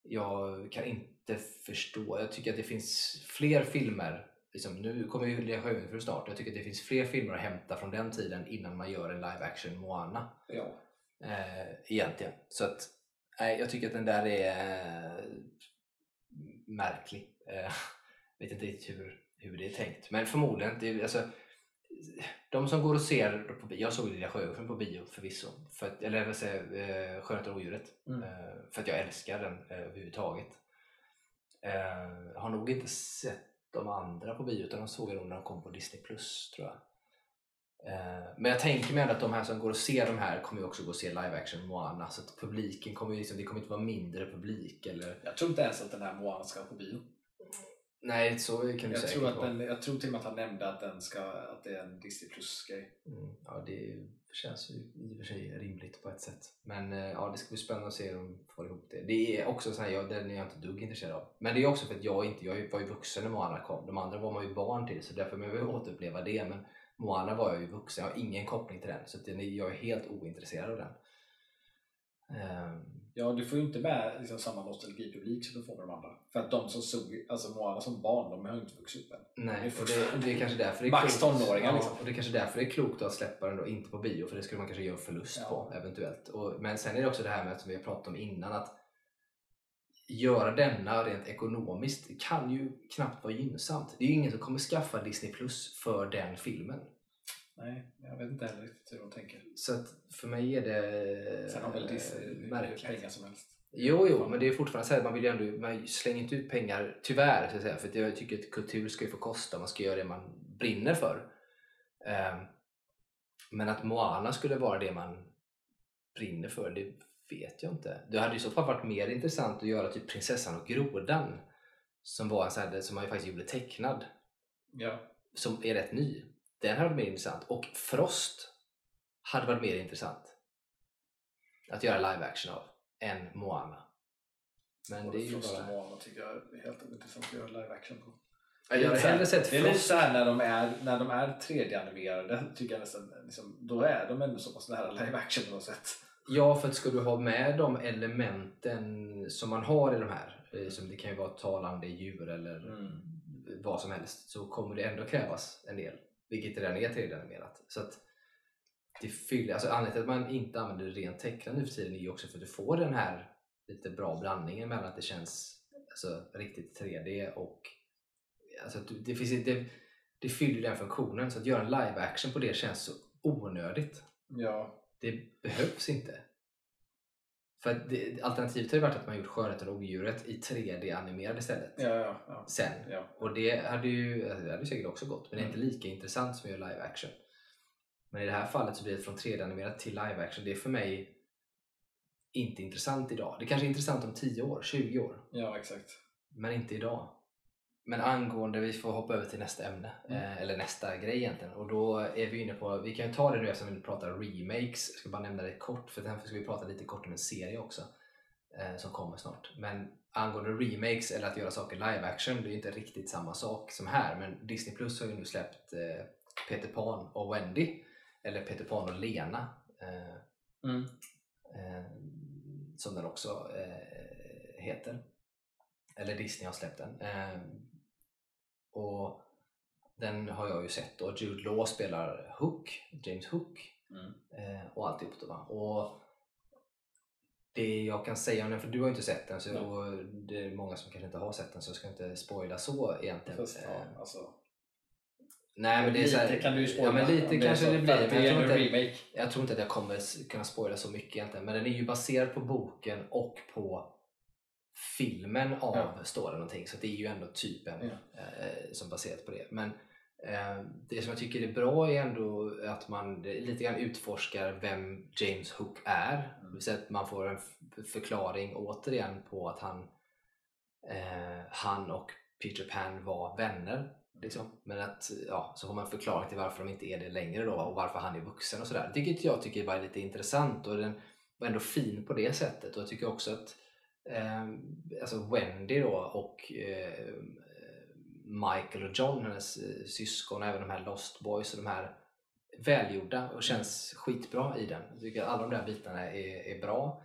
jag kan inte förstå. Jag tycker att det finns fler filmer. Liksom, nu kommer ju Lilla Sjöjungfrun snart. Jag tycker att det finns fler filmer att hämta från den tiden innan man gör en live action Moana. Ja. Eh, egentligen. Så att, nej, jag tycker att den där är eh, märklig. Eh, vet inte riktigt hur, hur det är tänkt. Men förmodligen, det, är- alltså, de som går och ser på bio, jag såg Lilla Sjöjungfrun på bio förvisso, för att, eller jag säga eh, Skönheten och odjuret, Mm. eh, för att jag älskar den eh, överhuvudtaget. Eh, har nog inte sett de andra på bio utan de såg jag nog när de kom på Disney Plus tror jag. Eh, Men jag tänker mig ändå att de här som går och ser de här kommer ju också gå och se live action Moana så att publiken kommer ju liksom, det kommer inte vara mindre publik eller Jag tror inte ens att den här Moana ska på bio. Nej, så kan du Jag säkert tror, att den, jag tror till och med att han nämnde att, den ska, att det är en Disney Plus-grej. Mm, ja, det känns ju i och för sig rimligt på ett sätt. Men eh, ja, det ska bli spännande att se hur de får ihop det. Det är också så här, jag, den är jag inte dugg intresserad av. Men det är också för att jag inte, jag var ju vuxen när Moana kom. De andra var man ju barn till så därför behöver jag återuppleva det. Men Moana var jag ju vuxen, jag har ingen koppling till den. Så jag är helt ointresserad av den. Ehm, Ja, du får ju inte med liksom, samma nostalgipublik som du får med de andra. För att de som såg alltså Moana som barn, de har ju inte vuxit upp än. Nej, och det, det är kanske därför det är Max klokt- tonåringar, ja, liksom. och det är kanske därför det är klokt att släppa den då inte på bio för det skulle man kanske göra förlust Ja. på eventuellt. Och, men sen är det också det här med som vi har pratat om innan att göra denna rent ekonomiskt kan ju knappt vara gynnsamt. Det är ju ingen som kommer skaffa Disney Plus för den filmen. Nej, jag vet inte heller riktigt hur de tänker. Så att för mig är det Sen har väl Disney mycket märkligt. pengar som helst. Jo, jo, men det är fortfarande så här, man vill ju ändå, man slänger inte ut pengar, tyvärr, så att säga, för att jag tycker att kultur ska ju få kosta, man ska göra det man brinner för. Ehm, men att Moana skulle vara det man brinner för, det vet jag inte. Det hade i så fall varit mer intressant att göra typ Prinsessan och grodan, som var en sån här, som man ju faktiskt gjorde tecknad, Ja, som är rätt ny. Den hade varit mer intressant. Och Frost hade varit mer intressant att göra live action av än Moana. Men det är ju Frost och bara... Moana tycker jag är helt ointressant att göra live action på. Jag hade hellre sett Det är lite Frost. såhär när de är, när de är 3D-animerade, tycker jag nästan, liksom, då är de ändå så pass nära live action på något sätt. Ja, för att ska du ha med de elementen som man har i de här, eh, som det kan ju vara talande djur eller Mm. vad som helst, så kommer det ändå krävas en del. Vilket redan är 3D-animerat. Så att det fyller, alltså anledningen till att man inte använder rent tecknat nu för tiden är ju också för att du får den här lite bra blandningen mellan att det känns alltså, riktigt 3D och alltså, det, finns, det, det fyller den funktionen. Så att göra en live action på det känns så onödigt. Ja, Det behövs inte. För att det, alternativet ju varit att man gjort Skönheten och odjuret i 3D-animerad istället. ja, ja. ja. Sen. Och det hade ju det hade säkert också gått, men det är Mm. inte lika intressant som att göra live action. Men i det här fallet så blir det från 3D-animerat till live action. Det är för mig inte intressant idag. Det kanske är intressant om 10 år, 20 år, ja exakt. men inte idag. Men angående, vi får hoppa över till nästa ämne, Mm. eh, eller nästa grej egentligen. Och då är vi inne på, vi kan ju ta det nu eftersom vi pratar remakes. Jag ska bara nämna det kort, för sen ska vi prata lite kort om en serie också. eh, som kommer snart. Men angående remakes eller att göra saker live action, det är inte riktigt samma sak som här. Men Disney Plus har ju nu släppt eh, Peter Pan och Wendy, eller Peter Pan och Lena. Mm. som den också heter. Eller Disney har släppt den. Eh, och den har jag ju sett och Jude Law spelar Hook, James Hook Mm. eh, och alltihop. Va? Och det jag kan säga om den, för du har ju inte sett den så, Nej. och det är många som kanske inte har sett den så jag ska inte spoila så egentligen. Eh, ja, alltså, Nej men det är så här, lite kan du ju spoila. Ja men lite det kanske så, det blir. Men Det jag, tror inte, remake. jag tror inte att jag kommer kunna spoila så mycket egentligen. Men den är ju baserad på boken och på filmen av Ja. står det någonting. Så det är ju ändå typen Ja. eh, som baserat på det. Men eh, det som jag tycker är bra är ändå att man lite grann utforskar vem James Hook är. Mm. Det säga att man får en förklaring återigen på att han, eh, han och Peter Pan var vänner. Liksom. Men att, ja, så får man förklaring till varför de inte är det längre då och varför han är vuxen och sådär. Vilket jag tycker var lite intressant och den var ändå fin på det sättet. Och jag tycker också att eh, alltså Wendy då och eh, Michael och John, hennes eh, syskon och även de här Lost Boys och de här välgjorda och känns skitbra i den. Jag tycker att alla de där bitarna är, är bra.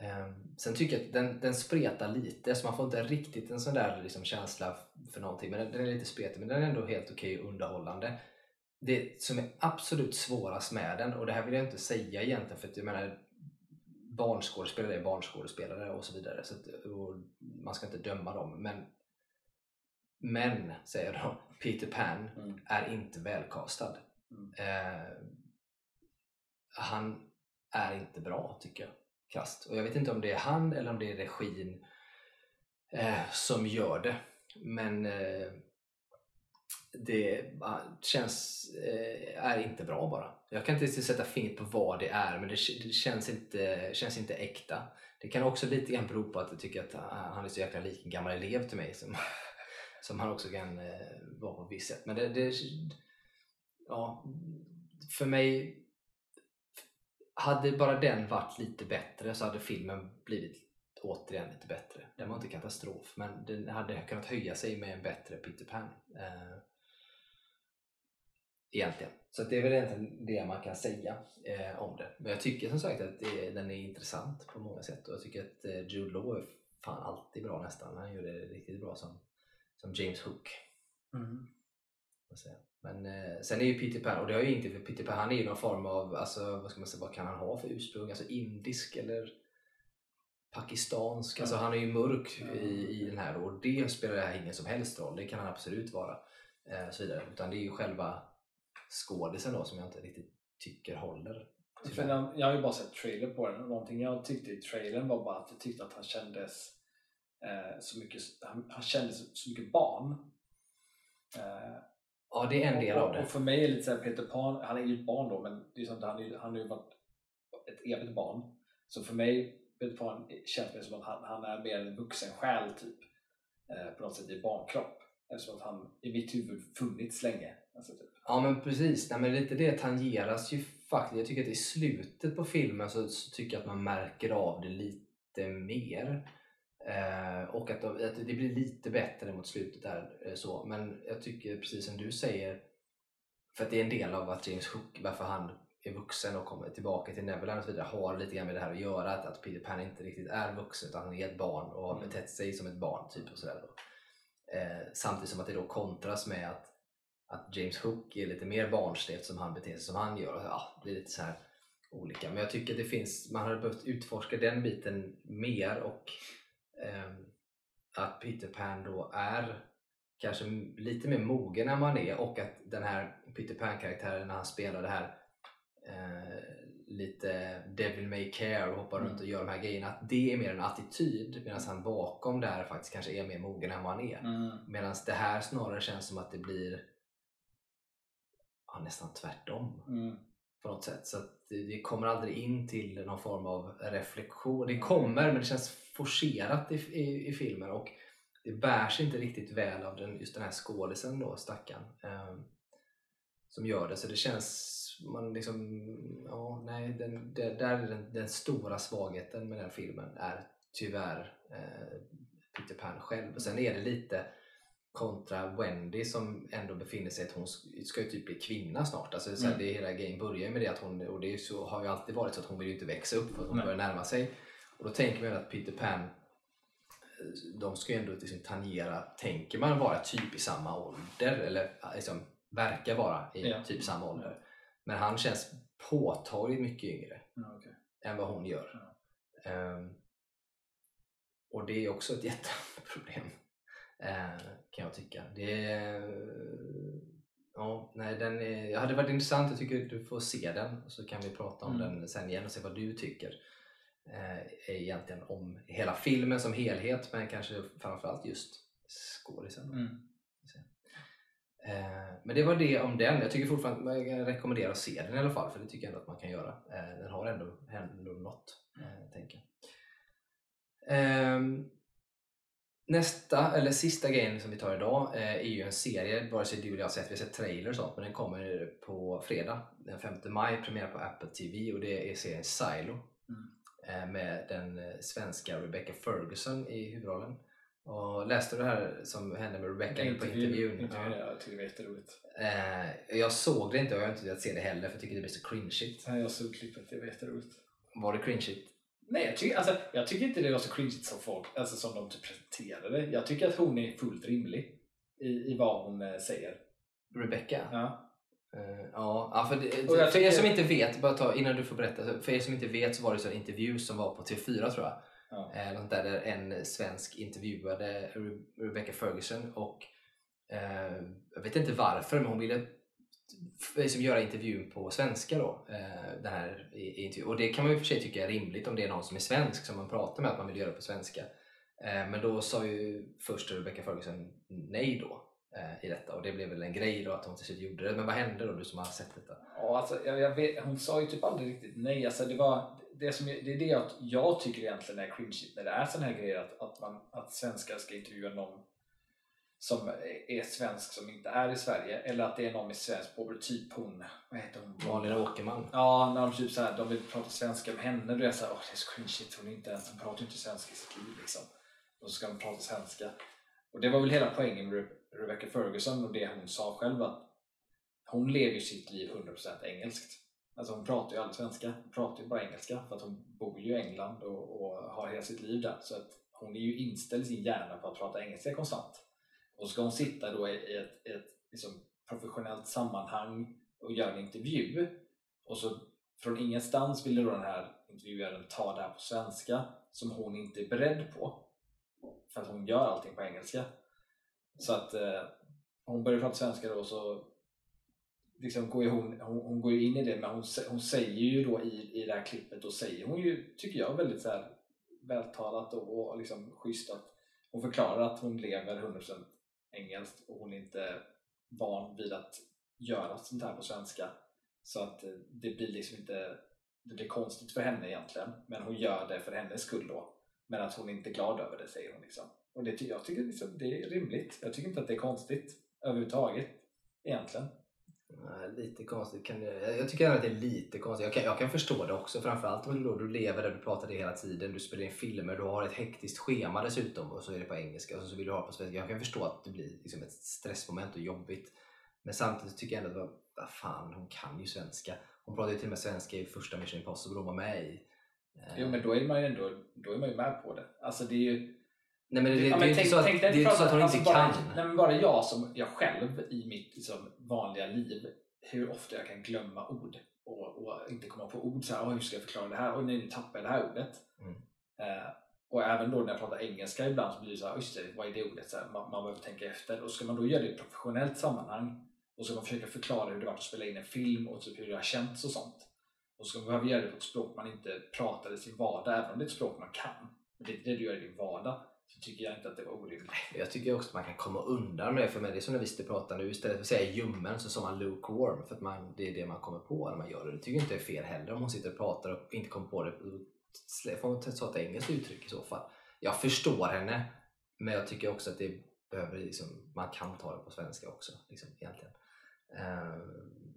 Ehm, sen tycker jag att den, den spretar lite så man får inte riktigt en sån där liksom känsla för någonting. Men den, den är lite spretig men den är ändå helt okej och underhållande. Det som är absolut svårast med den, och det här vill jag inte säga egentligen för att jag menar barnskådespelare är barnskådespelare och så vidare. Så att, man ska inte döma dem. Men, men säger de, Peter Pan Mm. är inte välkastad. Mm. Eh, han är inte bra tycker jag, krasst. Och jag vet inte om det är han eller om det är regin eh, som gör det. Men eh, det ah, känns, eh, är inte bra bara. Jag kan inte sätta fingret på vad det är men det, känns, inte, känns inte äkta. Det kan också lite grann bero på att jag tycker att ah, han är så jäkla lik en gammal elev till mig som, som han också kan eh, vara på ett visst sätt. Men det, det, ja, för mig hade bara den varit lite bättre så hade filmen blivit återigen lite bättre. Den var inte katastrof men den hade kunnat höja sig med en bättre Peter Pan. Eh, egentligen. Så det är väl egentligen det man kan säga eh, om det. Men jag tycker som sagt att det, den är intressant på många sätt och jag tycker att eh, Jude Law är fan alltid bra nästan. Han gör det riktigt bra som, som James Hook. Mm. Men eh, sen är ju Peter Pan, och det har ju inte för Peter Pan, han är ju någon form av, alltså vad ska man säga, vad kan han ha för ursprung? Alltså indisk eller pakistansk? Alltså Ja. han är ju mörk i, i den här och det spelar det här ingen som helst roll, det kan han absolut vara. Eh, så vidare. Utan det är ju själva skådisen då som jag inte riktigt tycker håller. För den, jag har ju bara sett trailer på den och någonting jag tyckte i trailern var bara att jag tyckte att han kändes eh, så mycket, han, han kändes så mycket barn. Eh, Ja, det är en del och, av det. Och för mig är det lite såhär, Peter Pan, han är ju ett barn då men det är som att han, är, han har ju varit ett evigt barn. Så för mig, Peter Pan känns det som att han, han är mer en vuxen själ typ. Eh, på något sätt i barnkropp. Eftersom att han i mitt huvud funnits länge. Alltså, typ. Ja men precis, Nej, men lite det tangeras ju faktiskt. Jag tycker att i slutet på filmen så, så tycker jag att man märker av det lite mer. Eh, och att, att det blir lite bättre mot slutet där. Eh, så. Men jag tycker precis som du säger, för att det är en del av att James Hook, varför han är vuxen och kommer tillbaka till Neverland och så vidare, har lite grann med det här att göra. Att, att Peter Pan inte riktigt är vuxen utan han är ett barn och har Mm. betett sig som ett barn. Typ, och sådär. Eh, samtidigt som att det då kontras med att att James Hook är lite mer barnslig eftersom han beter sig som han gör. Ja, det blir lite så här olika. Men jag tycker det finns, man hade behövt utforska den biten mer och eh, att Peter Pan då är kanske lite mer mogen än man är och att den här Peter Pan-karaktären när han spelar det här eh, lite Devil May Care och hoppar Mm. runt och gör de här grejerna, att det är mer en attityd medan han bakom där faktiskt kanske är mer mogen än vad han är. Medan det här snarare känns som att det blir ja, nästan tvärtom Mm. på något sätt. Så att det, det kommer aldrig in till någon form av reflektion. Det kommer men det känns forcerat i, i, i filmen och det bärs inte riktigt väl av den, just den här skådisen då, stackaren. ehm, som gör det. Så det känns, man liksom, ja nej, den, det, där är den, den stora svagheten med den filmen är tyvärr eh, Peter Pan själv. Och sen är det lite kontra Wendy som ändå befinner sig att hon ska ju typ bli kvinna snart. Alltså, så här, Mm. det hela grejen börjar ju med det att hon, och det så, har ju alltid varit så att hon vill ju inte växa upp för att hon Nej. börjar närma sig. Och då tänker man att Peter Pan, eh, de ska ju ändå liksom tangera, tänker man vara typ i samma ålder, eller eh, liksom verkar vara i Ja. typ samma ålder. Men han känns påtagligt mycket yngre Ja, okej. än vad hon gör. Ehm, och det är också ett jätteproblem eh, kan jag tycka. Det är, ja, nej, den är, hade varit intressant, jag tycker du får se den så kan vi prata om Mm. den sen igen och se vad du tycker eh, egentligen om hela filmen som helhet men kanske framförallt just skådisen. Mm. Eh, men det var det om den. Jag tycker fortfarande jag kan rekommendera att se den i alla fall för det tycker jag ändå att man kan göra. Eh, den har ändå, ändå något, eh, tänker. Ehm, nästa, eller sista grejen som vi tar idag är ju en serie, vare sig du eller jag har sett, vi har sett trailers och sånt, men den kommer på fredag den 5 maj, premiär på Apple TV och det är serien Silo eh, med den svenska Rebecca Ferguson i huvudrollen. Och läste du det här som hände med Rebecca på intervjun? intervjun Ja. ja. Jag tycker det var jätteroligt. Eh, jag såg det inte och jag har inte velat se det heller för jag tycker det blir så cringeigt. Nej, Jag såg klippet, det var jätteroligt. Var det cringeigt? Nej, jag tycker, alltså, jag tycker inte det var så cringeigt som folk, alltså som de typ presenterade det. Jag tycker att hon är fullt rimlig i, i vad hon eh, säger. Rebecca? Ja. Eh, ja, för, det, för er tycker- som inte vet, bara ta, innan du får berätta, för er som inte vet så var det så en intervju som var på TV4 tror jag. Ja. Eh, något där, där en svensk intervjuade Re- Rebecca Ferguson och eh, jag vet inte varför men hon ville liksom göra intervjun på svenska då. Eh, den här. Och det kan man ju för sig tycka är rimligt om det är någon som är svensk som man pratar med att man vill göra på svenska. Eh, men då sa ju först Rebecca Ferguson nej då eh, i detta och det blev väl en grej då att hon till slut gjorde det. Men vad hände då du som har sett detta? Ja, alltså, jag, jag vet, hon sa ju typ aldrig riktigt nej. Alltså, det, var, det, som, det är det jag, jag tycker egentligen är cringeigt när det är sådana här grejer att, att, man, att svenskar ska intervjua någon som är svensk som inte är i Sverige eller att det är någon med svensk påbrå, typ hon, vad heter hon? Malin Åkerman. Ja, när de typ så här, de vill prata svenska med henne. Då är jag såhär, åh det är så cringeigt. Hon, är inte ens, hon pratar inte svenska i sitt liv liksom. Och så ska de prata svenska. Och det var väl hela poängen med Re- Rebecca Ferguson och det hon sa själv att hon lever ju sitt liv 100% engelskt. Alltså hon pratar ju aldrig svenska, hon pratar ju bara engelska för att hon bor ju i England och, och har hela sitt liv där. Så att hon är ju inställd i sin hjärna på att prata engelska konstant. Och så ska hon sitta då i ett, ett liksom professionellt sammanhang och göra en intervju och så från ingenstans ville då den här intervjuaren ta det här på svenska som hon inte är beredd på för att hon gör allting på engelska. Så att eh, hon börjar prata svenska då och så liksom går ju hon, hon, hon går ju in i det men hon, hon säger ju då i, i det här klippet då säger hon ju, tycker jag, väldigt så här vältalat och, och liksom schysst att hon förklarar att hon lever 100% engelskt och hon är inte van vid att göra sånt här på svenska. Så att eh, det blir liksom inte det blir konstigt för henne egentligen men hon gör det för hennes skull då. Men att hon inte är glad över det säger hon liksom. Och det, jag tycker liksom, det är rimligt. Jag tycker inte att det är konstigt överhuvudtaget egentligen. Lite konstigt. Kan det, jag jag tycker ändå att det är lite konstigt. Jag kan, jag kan förstå det också. Framförallt om du, då, du lever där du pratar det hela tiden. Du spelar in filmer, du har ett hektiskt schema dessutom och så är det på engelska och så vill du ha det på svenska. Jag kan förstå att det blir liksom ett stressmoment och jobbigt. Men samtidigt tycker jag ändå att vad fan, hon kan ju svenska. Hon pratar ju till och med svenska i första Mission Impossible hon var med i. Eh, jo men då är man ju ändå då är man ju med på det. Alltså det är ju Nej men det, det, Ja, det men är inte tänk- så att, det är inte så att hon alltså inte bara, kan. Nej, men bara jag som jag själv i mitt liksom, vanliga liv, hur ofta jag kan glömma ord och, och inte komma på ord. Så här, "Åh, hur ska jag förklara det här? Och nu tappar jag det här ordet. Mm. Eh, och även då när jag pratar engelska ibland så blir det så här, just det, vad är det ordet? Så här, man, man behöver tänka efter. Och ska man då göra det i ett professionellt sammanhang och ska man försöka förklara hur det var att spela in en film och typ hur det har känts och sånt. Och så ska man behöva göra det på ett språk man inte pratar i sin vardag, även om det är ett språk man kan. Men det är det du gör i din vardag. Så tycker jag inte att det var orimligt. Jag tycker också att man kan komma undan med det. För mig, det är som när vi sitter och pratar nu. Istället för att säga ljummen så sa man lukewarm. För att man, det är det man kommer på när man gör det. Det tycker jag inte är fel heller om hon sitter och pratar och inte kommer på det. Då får hon ta ett engelskt uttryck i så fall. Jag förstår henne. Men jag tycker också att det behöver liksom, man kan ta det på svenska också. Liksom, egentligen. Ehm,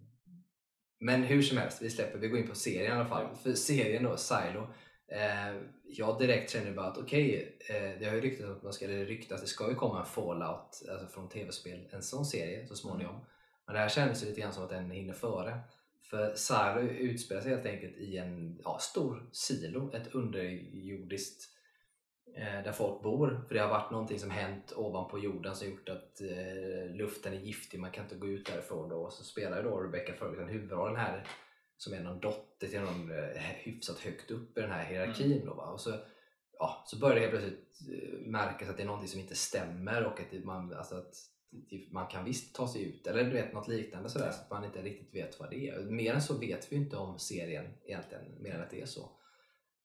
men hur som helst, vi släpper, vi går in på serien i alla fall. För serien då, Silo, Eh, jag direkt känner bara att okej, eh, det har ju ryktats att man ska, eller ryktas, det ska ju komma en Fallout alltså från tv-spel, en sån serie så småningom. Men det här känns ju lite grann som att den hinner före. För Saru utspelar sig helt enkelt i en ja, stor silo, ett underjordiskt eh, där folk bor. För det har varit någonting som hänt ovanpå jorden som gjort att eh, luften är giftig, man kan inte gå ut därifrån. Då. Och så spelar ju då Rebecca Ferguson huvudrollen här som är någon dotter till någon eh, hyfsat högt upp i den här hierarkin. Då, va? Och så, ja, så börjar det helt plötsligt eh, märkas att det är någonting som inte stämmer och att det, man, alltså att man kan visst ta sig ut eller du vet något liknande sådär så att man inte riktigt vet vad det är. Mer än så vet vi inte om serien egentligen, mer än att det är så.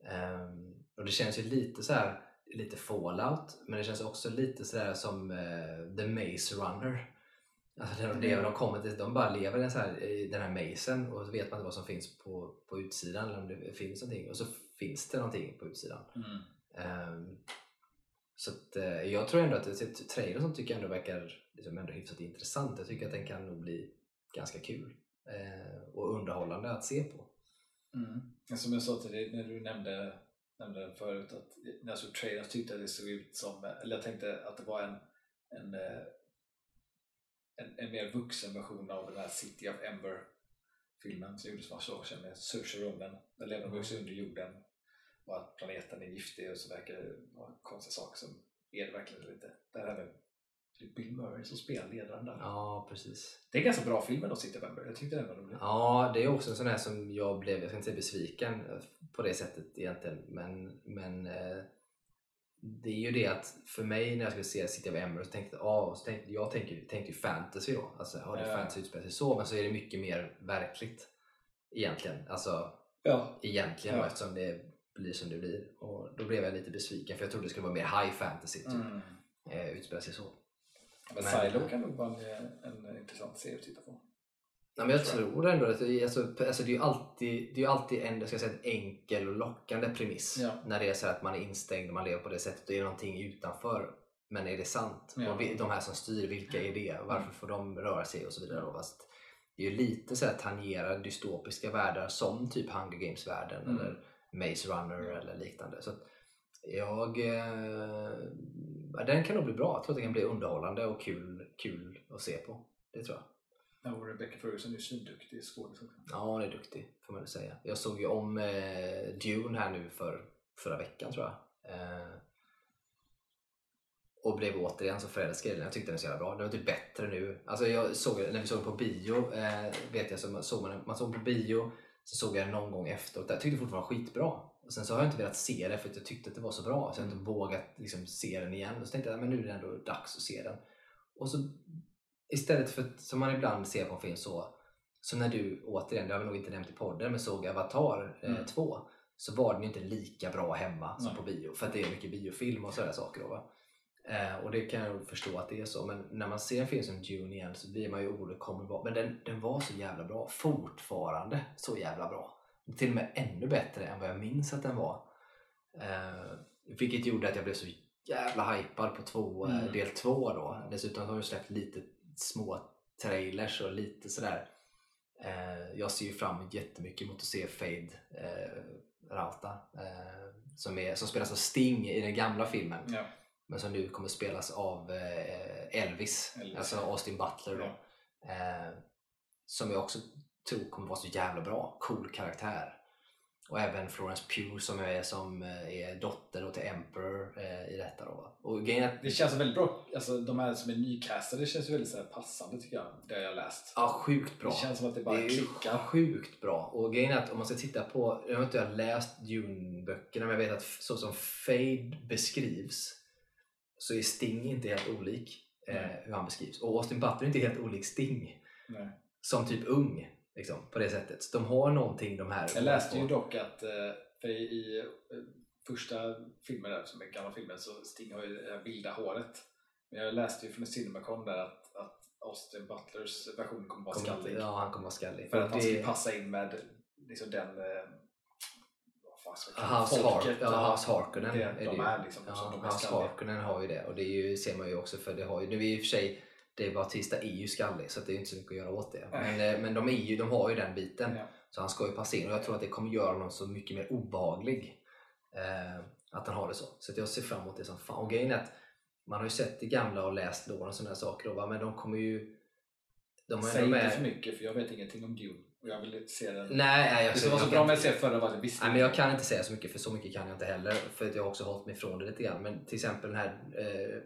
Ehm, och det känns ju lite så här lite fallout men det känns också lite sådär som eh, The Maze Runner. Alltså de, lever, de, kommer till, de bara lever i den, här, i den här mazen och så vet man inte vad som finns på, på utsidan eller om det finns någonting och så finns det någonting på utsidan. Mm. Ehm, så att, eh, jag tror ändå att det- trailern som tycker jag ändå verkar liksom ändå hyfsat intressant. Jag tycker att den kan nog bli ganska kul eh, och underhållande att se på. Mm. Som jag sa till dig när du nämnde, nämnde den förut, att när jag såg trailern tyckte jag det såg ut som, eller jag tänkte att det var en, en, eh, en, mer vuxen version av den här City of Ember filmen som gjordes för massa år sedan med Saoirse Ronan. Där lever de också under jorden och att planeten är giftig och så verkar det vara konstiga saker som är det verkligen lite. Där är det det är Bill Murray som spelar ledaren där. Ja, precis. Det är en ganska bra film ändå, City of Ember. Jag tyckte den var rolig. Ja, det är också en sån här som jag blev, jag ska inte säga besviken på det sättet egentligen, men, men eh, det är ju det att för mig när jag skulle se City of så tänkte jag, så tänkte, jag tänkte, tänkte ju fantasy då, alltså ja, det är fantasy utspelar sig så, men så är det mycket mer verkligt egentligen, alltså Ja. egentligen Ja. eftersom det blir som det blir och då blev jag lite besviken för jag trodde det skulle vara mer high fantasy typ, Mm. eh, utspela sig så. Men, Men- Silo kan nog vara en, en intressant serie att titta på. Ja, men jag Tror ändå att det, alltså, alltså, det är ju alltid, det är alltid en, ska jag säga, en enkel och lockande premiss. Ja. När det är så att man är instängd och man lever på det sättet det är någonting utanför. Men är det sant? Ja. Och de här som styr, vilka är det? Varför får de röra sig och så vidare. då? Fast det är ju lite så här tangerar dystopiska världar som typ Hunger Games-världen Mm. eller Maze Runner eller liknande. Så jag, eh, ja, den kan nog bli bra. Jag tror att den kan bli underhållande och kul, kul att se på. Det tror jag. Och Rebecca Ferguson är ju skådis också. Ja, hon är duktig får man väl säga. Jag såg ju om eh, Dune här nu för förra veckan tror jag. Eh, och blev återigen så förälskad i den. Jag tyckte den var så jävla bra. Den var typ bättre nu. Alltså jag såg när vi såg den på bio, eh, vet jag, så man såg, man, man såg den på bio, så såg jag den någon gång efteråt. Jag tyckte fortfarande den var skitbra. Och sen så har jag inte velat se det för att jag tyckte att det var så bra. Så jag har inte vågat liksom, se den igen. Och så tänkte jag men nu är det ändå dags att se den. Och så istället för som man ibland ser på film så, så när du återigen, det har vi nog inte nämnt i podden, men såg Avatar eh, Mm. 2 så var den inte lika bra hemma som Nej. på bio. För att det är mycket biofilm och sådana saker. Då? Eh, och det kan jag förstå att det är så. Men när man ser en film som Dune igen så blir man ju orolig. Kommer vara... Men den, den var så jävla bra. Fortfarande så jävla bra. Till och med ännu bättre än vad jag minns att den var. Eh, vilket gjorde att jag blev så jävla hypad på två, eh, Mm. del två då. Dessutom har de släppt lite små trailers och lite sådär. Eh, jag ser ju fram jättemycket mot att se Fade eh, Rauta eh, som, är, som spelas av Sting i den gamla filmen Ja. men som nu kommer spelas av eh, Elvis, Elvis, alltså. Austin Butler. Ja. Eh, som jag också tror kommer vara så jävla bra, cool karaktär. Och även Florence Pugh som är, som eh, är dotter till Emperor eh, i detta då. Och grejen Det känns väldigt bra. Alltså, de här som är nycastade känns väldigt så här, passande tycker jag. Det jag har läst. Ja, sjukt bra. Det känns som att det bara det klickar. sjukt bra. Och grejen är att om man ska titta på, jag har inte läst Dune-böckerna men jag vet att så som Fade beskrivs så är Sting inte helt olik eh, hur han beskrivs. Och Austin Butler är inte helt olik Sting Nej. som typ ung. Liksom, på det sättet. Så de har någonting de här. Jag läste ju dock att eh, för i, eh, första filmen där, som är gamla filmen, så Sting har ju det här vilda håret. Men jag läste ju från Cinemacon där att, att Austin Butlers version kommer vara skallig. Ja, han kommer vara skallig. För att han Det- ska passa in med liksom den... Eh, Hans, det? Har Folket, ja, Hans Harkonnen det, är de ju. är liksom, Ja, de är Hans skalliga. Harkonnen har ju det och det ju, ser man ju också för det har ju, nu är i och för sig Dave Bautista är ju skallig så det är inte så mycket att göra åt det. Nej. Men, eh, men de, är ju, de har ju den biten Ja. så han ska ju passa in och jag tror att det kommer göra honom så mycket mer obehaglig. Eh, att han har det så. Så jag ser fram emot det som fan. Och grejen är att man har ju sett det gamla och läst låren och sådana saker. Och bara, men de kommer ju... De Säg inte för mycket för jag vet ingenting om Dune. Och jag vill se den. Nej, nej, jag, det som var så jag bra med inte- att se förra var jag visste Nej, men jag kan inte säga så mycket för så mycket kan jag inte heller. För att jag har också hållit mig ifrån det lite grann. Men till exempel den här eh,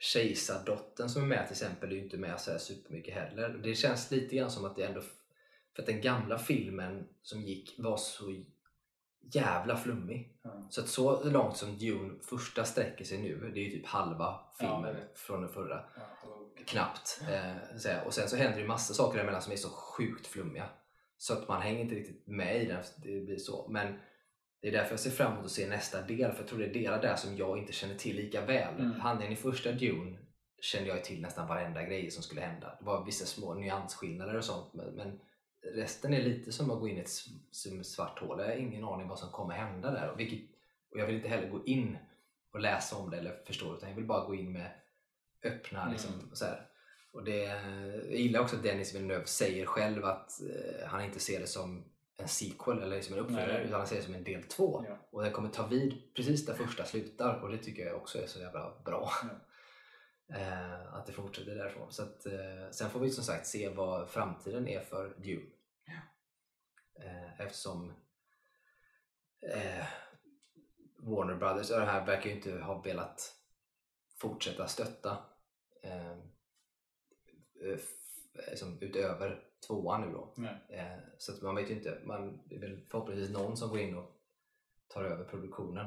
kejsardottern som är med till exempel är ju inte med så här supermycket heller. Det känns lite grann som att det ändå... För att den gamla filmen som gick var så jävla flummig. Ja. Så att så långt som Dune första sträcker sig nu, det är ju typ halva Ja, filmen det. från den förra. Ja, och- Knappt. Eh, och sen så händer det ju massa saker däremellan som är så sjukt flummiga. Så att man hänger inte riktigt med i den. Det blir så. Men det är därför jag ser fram emot att se nästa del. För jag tror det är delar där som jag inte känner till lika väl. Mm. Handlingen i första Dune kände jag till nästan varenda grej som skulle hända. Det var vissa små nyansskillnader och sånt. Men, men resten är lite som att gå in i ett svart hål. Jag har ingen aning vad som kommer hända där. Och, vilket, och jag vill inte heller gå in och läsa om det eller förstå. Utan jag vill bara gå in med öppna Mm. liksom, så här. Och det, jag gillar också att Dennis Villeneuve säger själv att eh, han inte ser det som en sequel eller som en uppföljare Nej. utan han ser det som en del två. Ja. Och den kommer ta vid precis där första slutar och det tycker jag också är så jävla bra. Eh, att det fortsätter därifrån. Så att, eh, sen får vi som sagt se vad framtiden är för Dune. Eh, eftersom eh, Warner Brothers och det här verkar ju inte ha velat fortsätta stötta eh, eh, f- eh, som utöver tvåan nu då. Eh, så att man vet ju inte, man, det är väl förhoppningsvis någon som går in och tar över produktionen.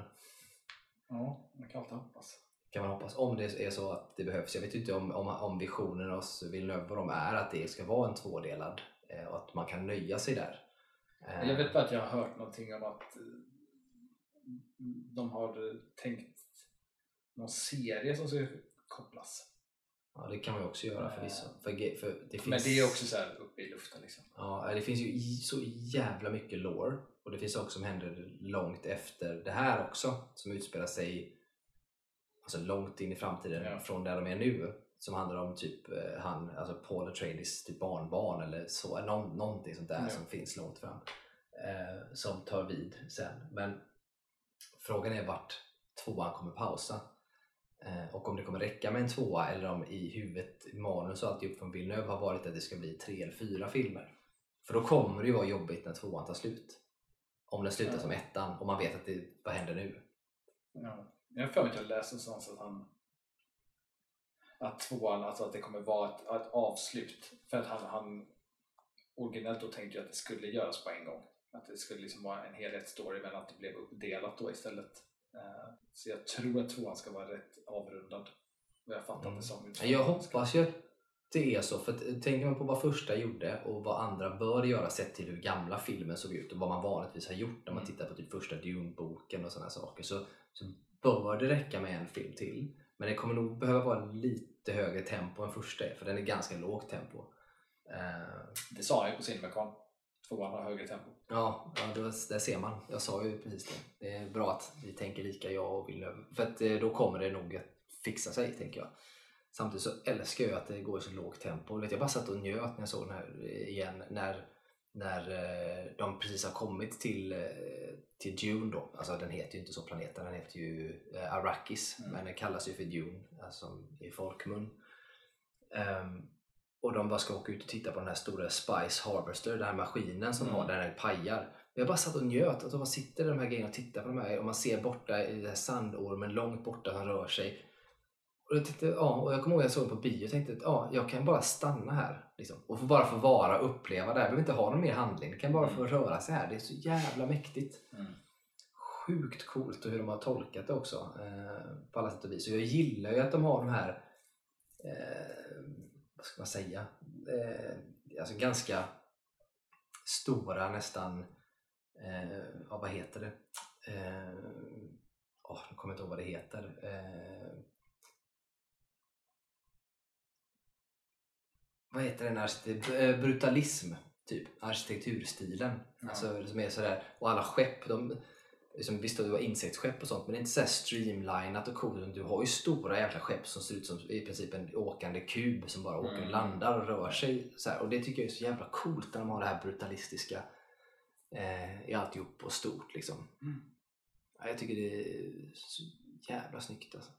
Ja, man kan alltid hoppas. Kan man hoppas, om det är så att det behövs. Jag vet ju inte om, om, om visionen hos Villeneuve vad de är, att det ska vara en tvådelad eh, och att man kan nöja sig där. Eh, Jag vet bara att jag har hört någonting om att eh, de har tänkt någon serie som ska kopplas. Ja, det kan man ju också göra förvisso. För, för det finns, Men det är också så här uppe i luften liksom. Ja, det finns ju så jävla mycket lore och det finns saker som händer långt efter det här också som utspelar sig alltså långt in i framtiden Ja. från där de är nu som handlar om typ eh, han, alltså Paul Atreides typ barnbarn eller så, någon, någonting sånt där Ja. som finns långt fram eh, som tar vid sen. Men frågan är vart tvåan kommer pausa och om det kommer räcka med en tvåa eller om i huvudet, manus och alltihop från Villeneuve har varit att det ska bli tre eller fyra filmer. För då kommer det ju vara jobbigt när tvåan tar slut. Om den slutar Ja. som ettan och man vet att det, vad händer nu? Ja. Jag har för mig att jag läste någonstans att han att tvåan, alltså att det kommer vara ett, ett avslut. För att han, han originellt då tänkte jag att det skulle göras på en gång. Att det skulle liksom vara en helhetsstory men att det blev uppdelat då istället. Eh, Så jag tror att tvåan ska vara rätt avrundad. Vad jag fattat Mm. det som. Jag hoppas ju att det är så, för att, tänker man på vad första gjorde och vad andra bör göra sett till hur gamla filmen såg ut och vad man vanligtvis har gjort när man Mm. tittar på typ första Dune-boken och sådana saker så, så bör det räcka med en film till. Men det kommer nog behöva vara lite högre tempo än första för den är ganska lågt tempo. Eh, Det sa jag på Cinemacon. Tvåan har högre tempo. Ja, ja det var, där ser man. Jag sa ju precis det. Det är bra att vi tänker lika, jag och Wilhelm. För att eh, då kommer det nog att fixa sig, tänker jag. Samtidigt så älskar jag att det går i så lågt tempo. Jag bara satt och njöt när jag såg den här eh, igen. När, när eh, de precis har kommit till, till Dune då. Alltså den heter ju inte så planeten, den heter ju Arrakis. Mm. Men den kallas ju för Dune, alltså i folkmun. Ehm, och de bara ska åka ut och titta på den här stora Spice Harvester, den här maskinen som Mm. har den här pajar. Jag bara satt och njöt. Alltså man sitter i de här grejerna och tittar på de här och man ser borta i den här sandormen långt borta han rör sig. Och jag, tänkte, ja, och jag kommer ihåg att jag såg på bio och tänkte att ja, jag kan bara stanna här. Liksom, och få bara få vara och uppleva det här. Jag behöver inte ha någon mer handling. Det kan bara få röra sig här. Det är så jävla mäktigt. Mm. Sjukt coolt och hur de har tolkat det också. Eh, på alla sätt och vis. Och jag gillar ju att de har de här eh, vad ska man säga? Eh, alltså ganska stora nästan eh, ja, vad heter det? Eh, åh, jag kommer inte ihåg vad det heter. Eh, vad heter den? Arkitek- eh, brutalism, typ. Arkitekturstilen. Ja. Alltså, som är sådär, och alla skepp, de, liksom, visst det var insektsskepp och sånt men det är inte så streamlinat och coolt. Du har ju stora jävla skepp som ser ut som i princip en åkande kub som bara åker och Mm. landar och rör sig. Så här. Och det tycker jag är så jävla coolt när de har det här brutalistiska eh, i alltihop och stort liksom. Mm. Ja, Jag tycker det är så jävla snyggt alltså.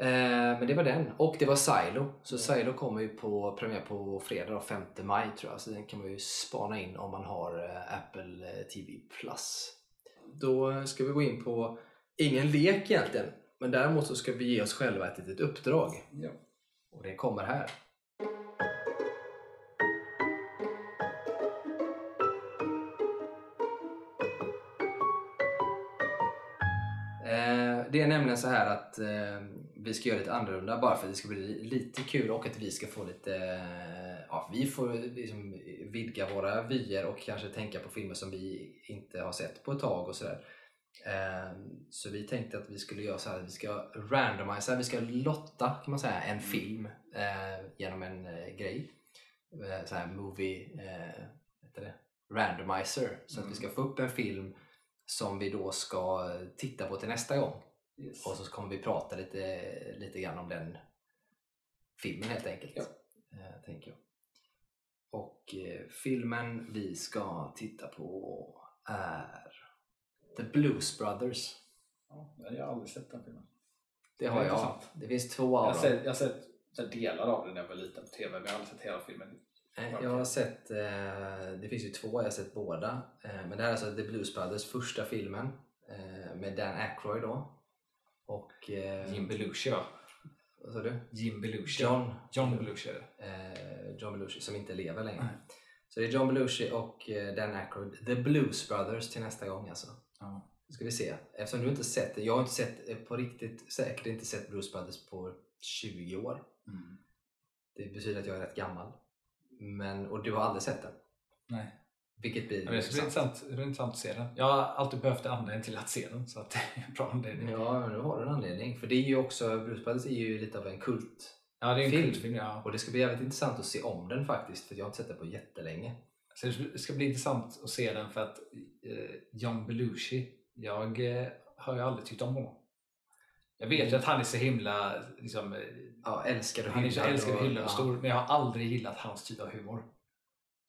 Eh, men det var den. Och det var Silo. Så Silo kommer ju på premiär på fredag, då, 5 maj tror jag. Så den kan man ju spana in om man har eh, Apple eh, TV+. Plus. Då ska vi gå in på, ingen lek egentligen, men däremot så ska vi ge oss själva ett litet uppdrag. Ja. Och det kommer här. Eh, Det är nämligen så här att eh, vi ska göra lite annorlunda bara för att det ska bli lite kul och att vi ska få lite... eh, Ja, vi får liksom vidga våra vyer och kanske tänka på filmer som vi inte har sett på ett tag och sådär. Eh, Så vi tänkte att vi skulle göra så här vi ska randomisa, vi ska lotta kan man säga en film eh, genom en eh, grej. Så här movie, heter randomizer. Så att vi ska få upp en film som vi då ska titta på till nästa gång. Yes. Och så kommer vi prata lite, lite grann om den filmen helt enkelt. Ja. Eh, tänker jag. Och eh, filmen vi ska titta på är The Blues Brothers. Ja, jag har aldrig sett den filmen. Det Det har jag. intressant. Det finns två Jag av har dem. sett, jag har sett delar av den när jag var liten på TV, men jag har aldrig sett hela filmen. Eh, Jag har sett, eh, det finns ju två, jag har sett båda. Men det här är alltså The Blues Brothers första filmen med Dan Aykroyd då. Och... Eh, Jim Belushi va? vad sa du? Jim Belushi. John. John Belushi eh, John Belushi som inte lever längre. Nej. Så det är John Belushi och eh, Dan Aykroyd, The Blues Brothers till nästa gång alltså. Ja. Nu ska vi se. Eftersom du inte sett det, jag har inte sett eh, på riktigt säkert inte sett Blues Brothers på 20 år. Mm. Det betyder att jag är rätt gammal. Men, och du har aldrig sett den? Nej. Vilket blir Men det ska bli intressant, blir intressant att se den. Jag har alltid behövt en anledning till att se den så att det är en bra anledning. Ja, nu har du en anledning. För det är ju också, Blues Brothers är ju lite av en kult. Ja, det är en Film. kultfilm. Ja. Och det ska bli jävligt intressant att se om den faktiskt. För jag har inte sett den på jättelänge. Så det ska bli intressant att se den för att eh, John Belushi, jag eh, har ju aldrig tyckt om honom. Jag vet ju att han är så himla liksom, Ja, älskar och han är så älskad och hyllad och ja. stor men jag har aldrig gillat hans typ av humor.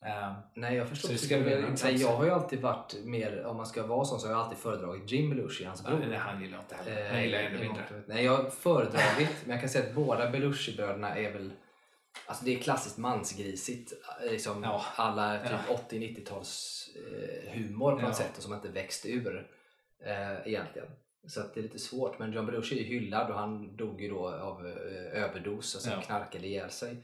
Eh, Nej, jag förstår Så menar. intressant Nej, jag har ju alltid varit mer, om man ska vara sån så har jag alltid föredragit Jim Belushi, hans bror. nej, han gillar jag inte heller. Eh, Han gillar jag ännu mindre. Nej, jag har föredragit, men jag kan säga att båda Belushi-bröderna är väl Alltså det är klassiskt mansgrisigt, eh, liksom Ja. alla typ Ja. 80-90-tals eh, humor på något Ja. sätt och som inte växt ur eh, egentligen. Så det är lite svårt, men John Belushi är hyllad och han dog ju då av eh, överdos, alltså Ja. knarkade ihjäl sig.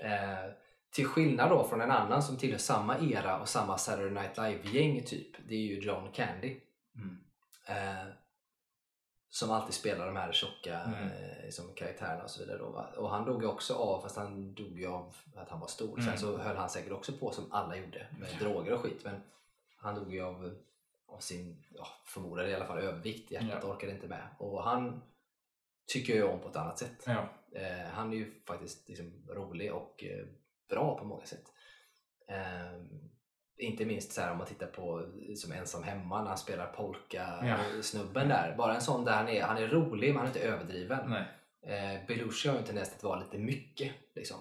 Eh, till skillnad då från en annan som tillhör samma era och samma Saturday Night Live-gäng typ, det är ju John Candy. Mm. Eh, som alltid spelar de här tjocka Mm. eh, liksom, karaktärerna och så vidare. Då? Och han dog ju också av, fast han dog ju av att han var stor. Sen Mm. så höll han säkert också på som alla gjorde med droger och skit. Men han dog ju av, av sin, ja, förmodade i alla fall övervikt. Hjärtat Ja. orkade inte med. Och han tycker jag ju om på ett annat sätt. Ja. Eh, han är ju faktiskt liksom rolig och eh, bra på många sätt. Eh, inte minst så här, om man tittar på som ensam hemma när han spelar Ja. polka-snubben där. Bara en sån där han är, han är rolig men han är inte överdriven. Nej. Eh, Belushi har ju en tendens att vara lite mycket. Liksom.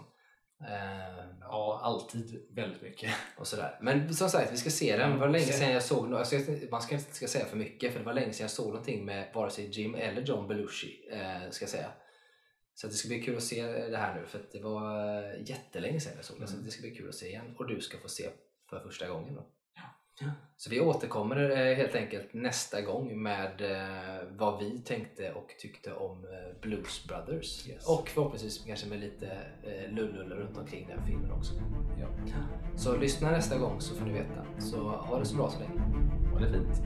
Eh, Ja, alltid väldigt mycket. och sådär. Men som sagt, vi ska se den. Det var länge Se. sedan jag såg no- ska, Man ska inte ska säga för mycket för det var länge sedan jag såg någonting med vare sig Jim eller John Belushi. Eh, ska säga. Så att det ska bli kul att se det här nu för att det var eh, jättelänge sedan jag såg det. Så Mm. det ska bli kul att se igen. Och du ska få se för första gången då. Så vi återkommer eh, helt enkelt nästa gång med eh, vad vi tänkte och tyckte om Blues Brothers. Yes. Och förhoppningsvis kanske med lite lullull runt omkring den filmen också. Ja. Så lyssna nästa gång så får ni veta. Så ha det så bra så länge. Ha det fint.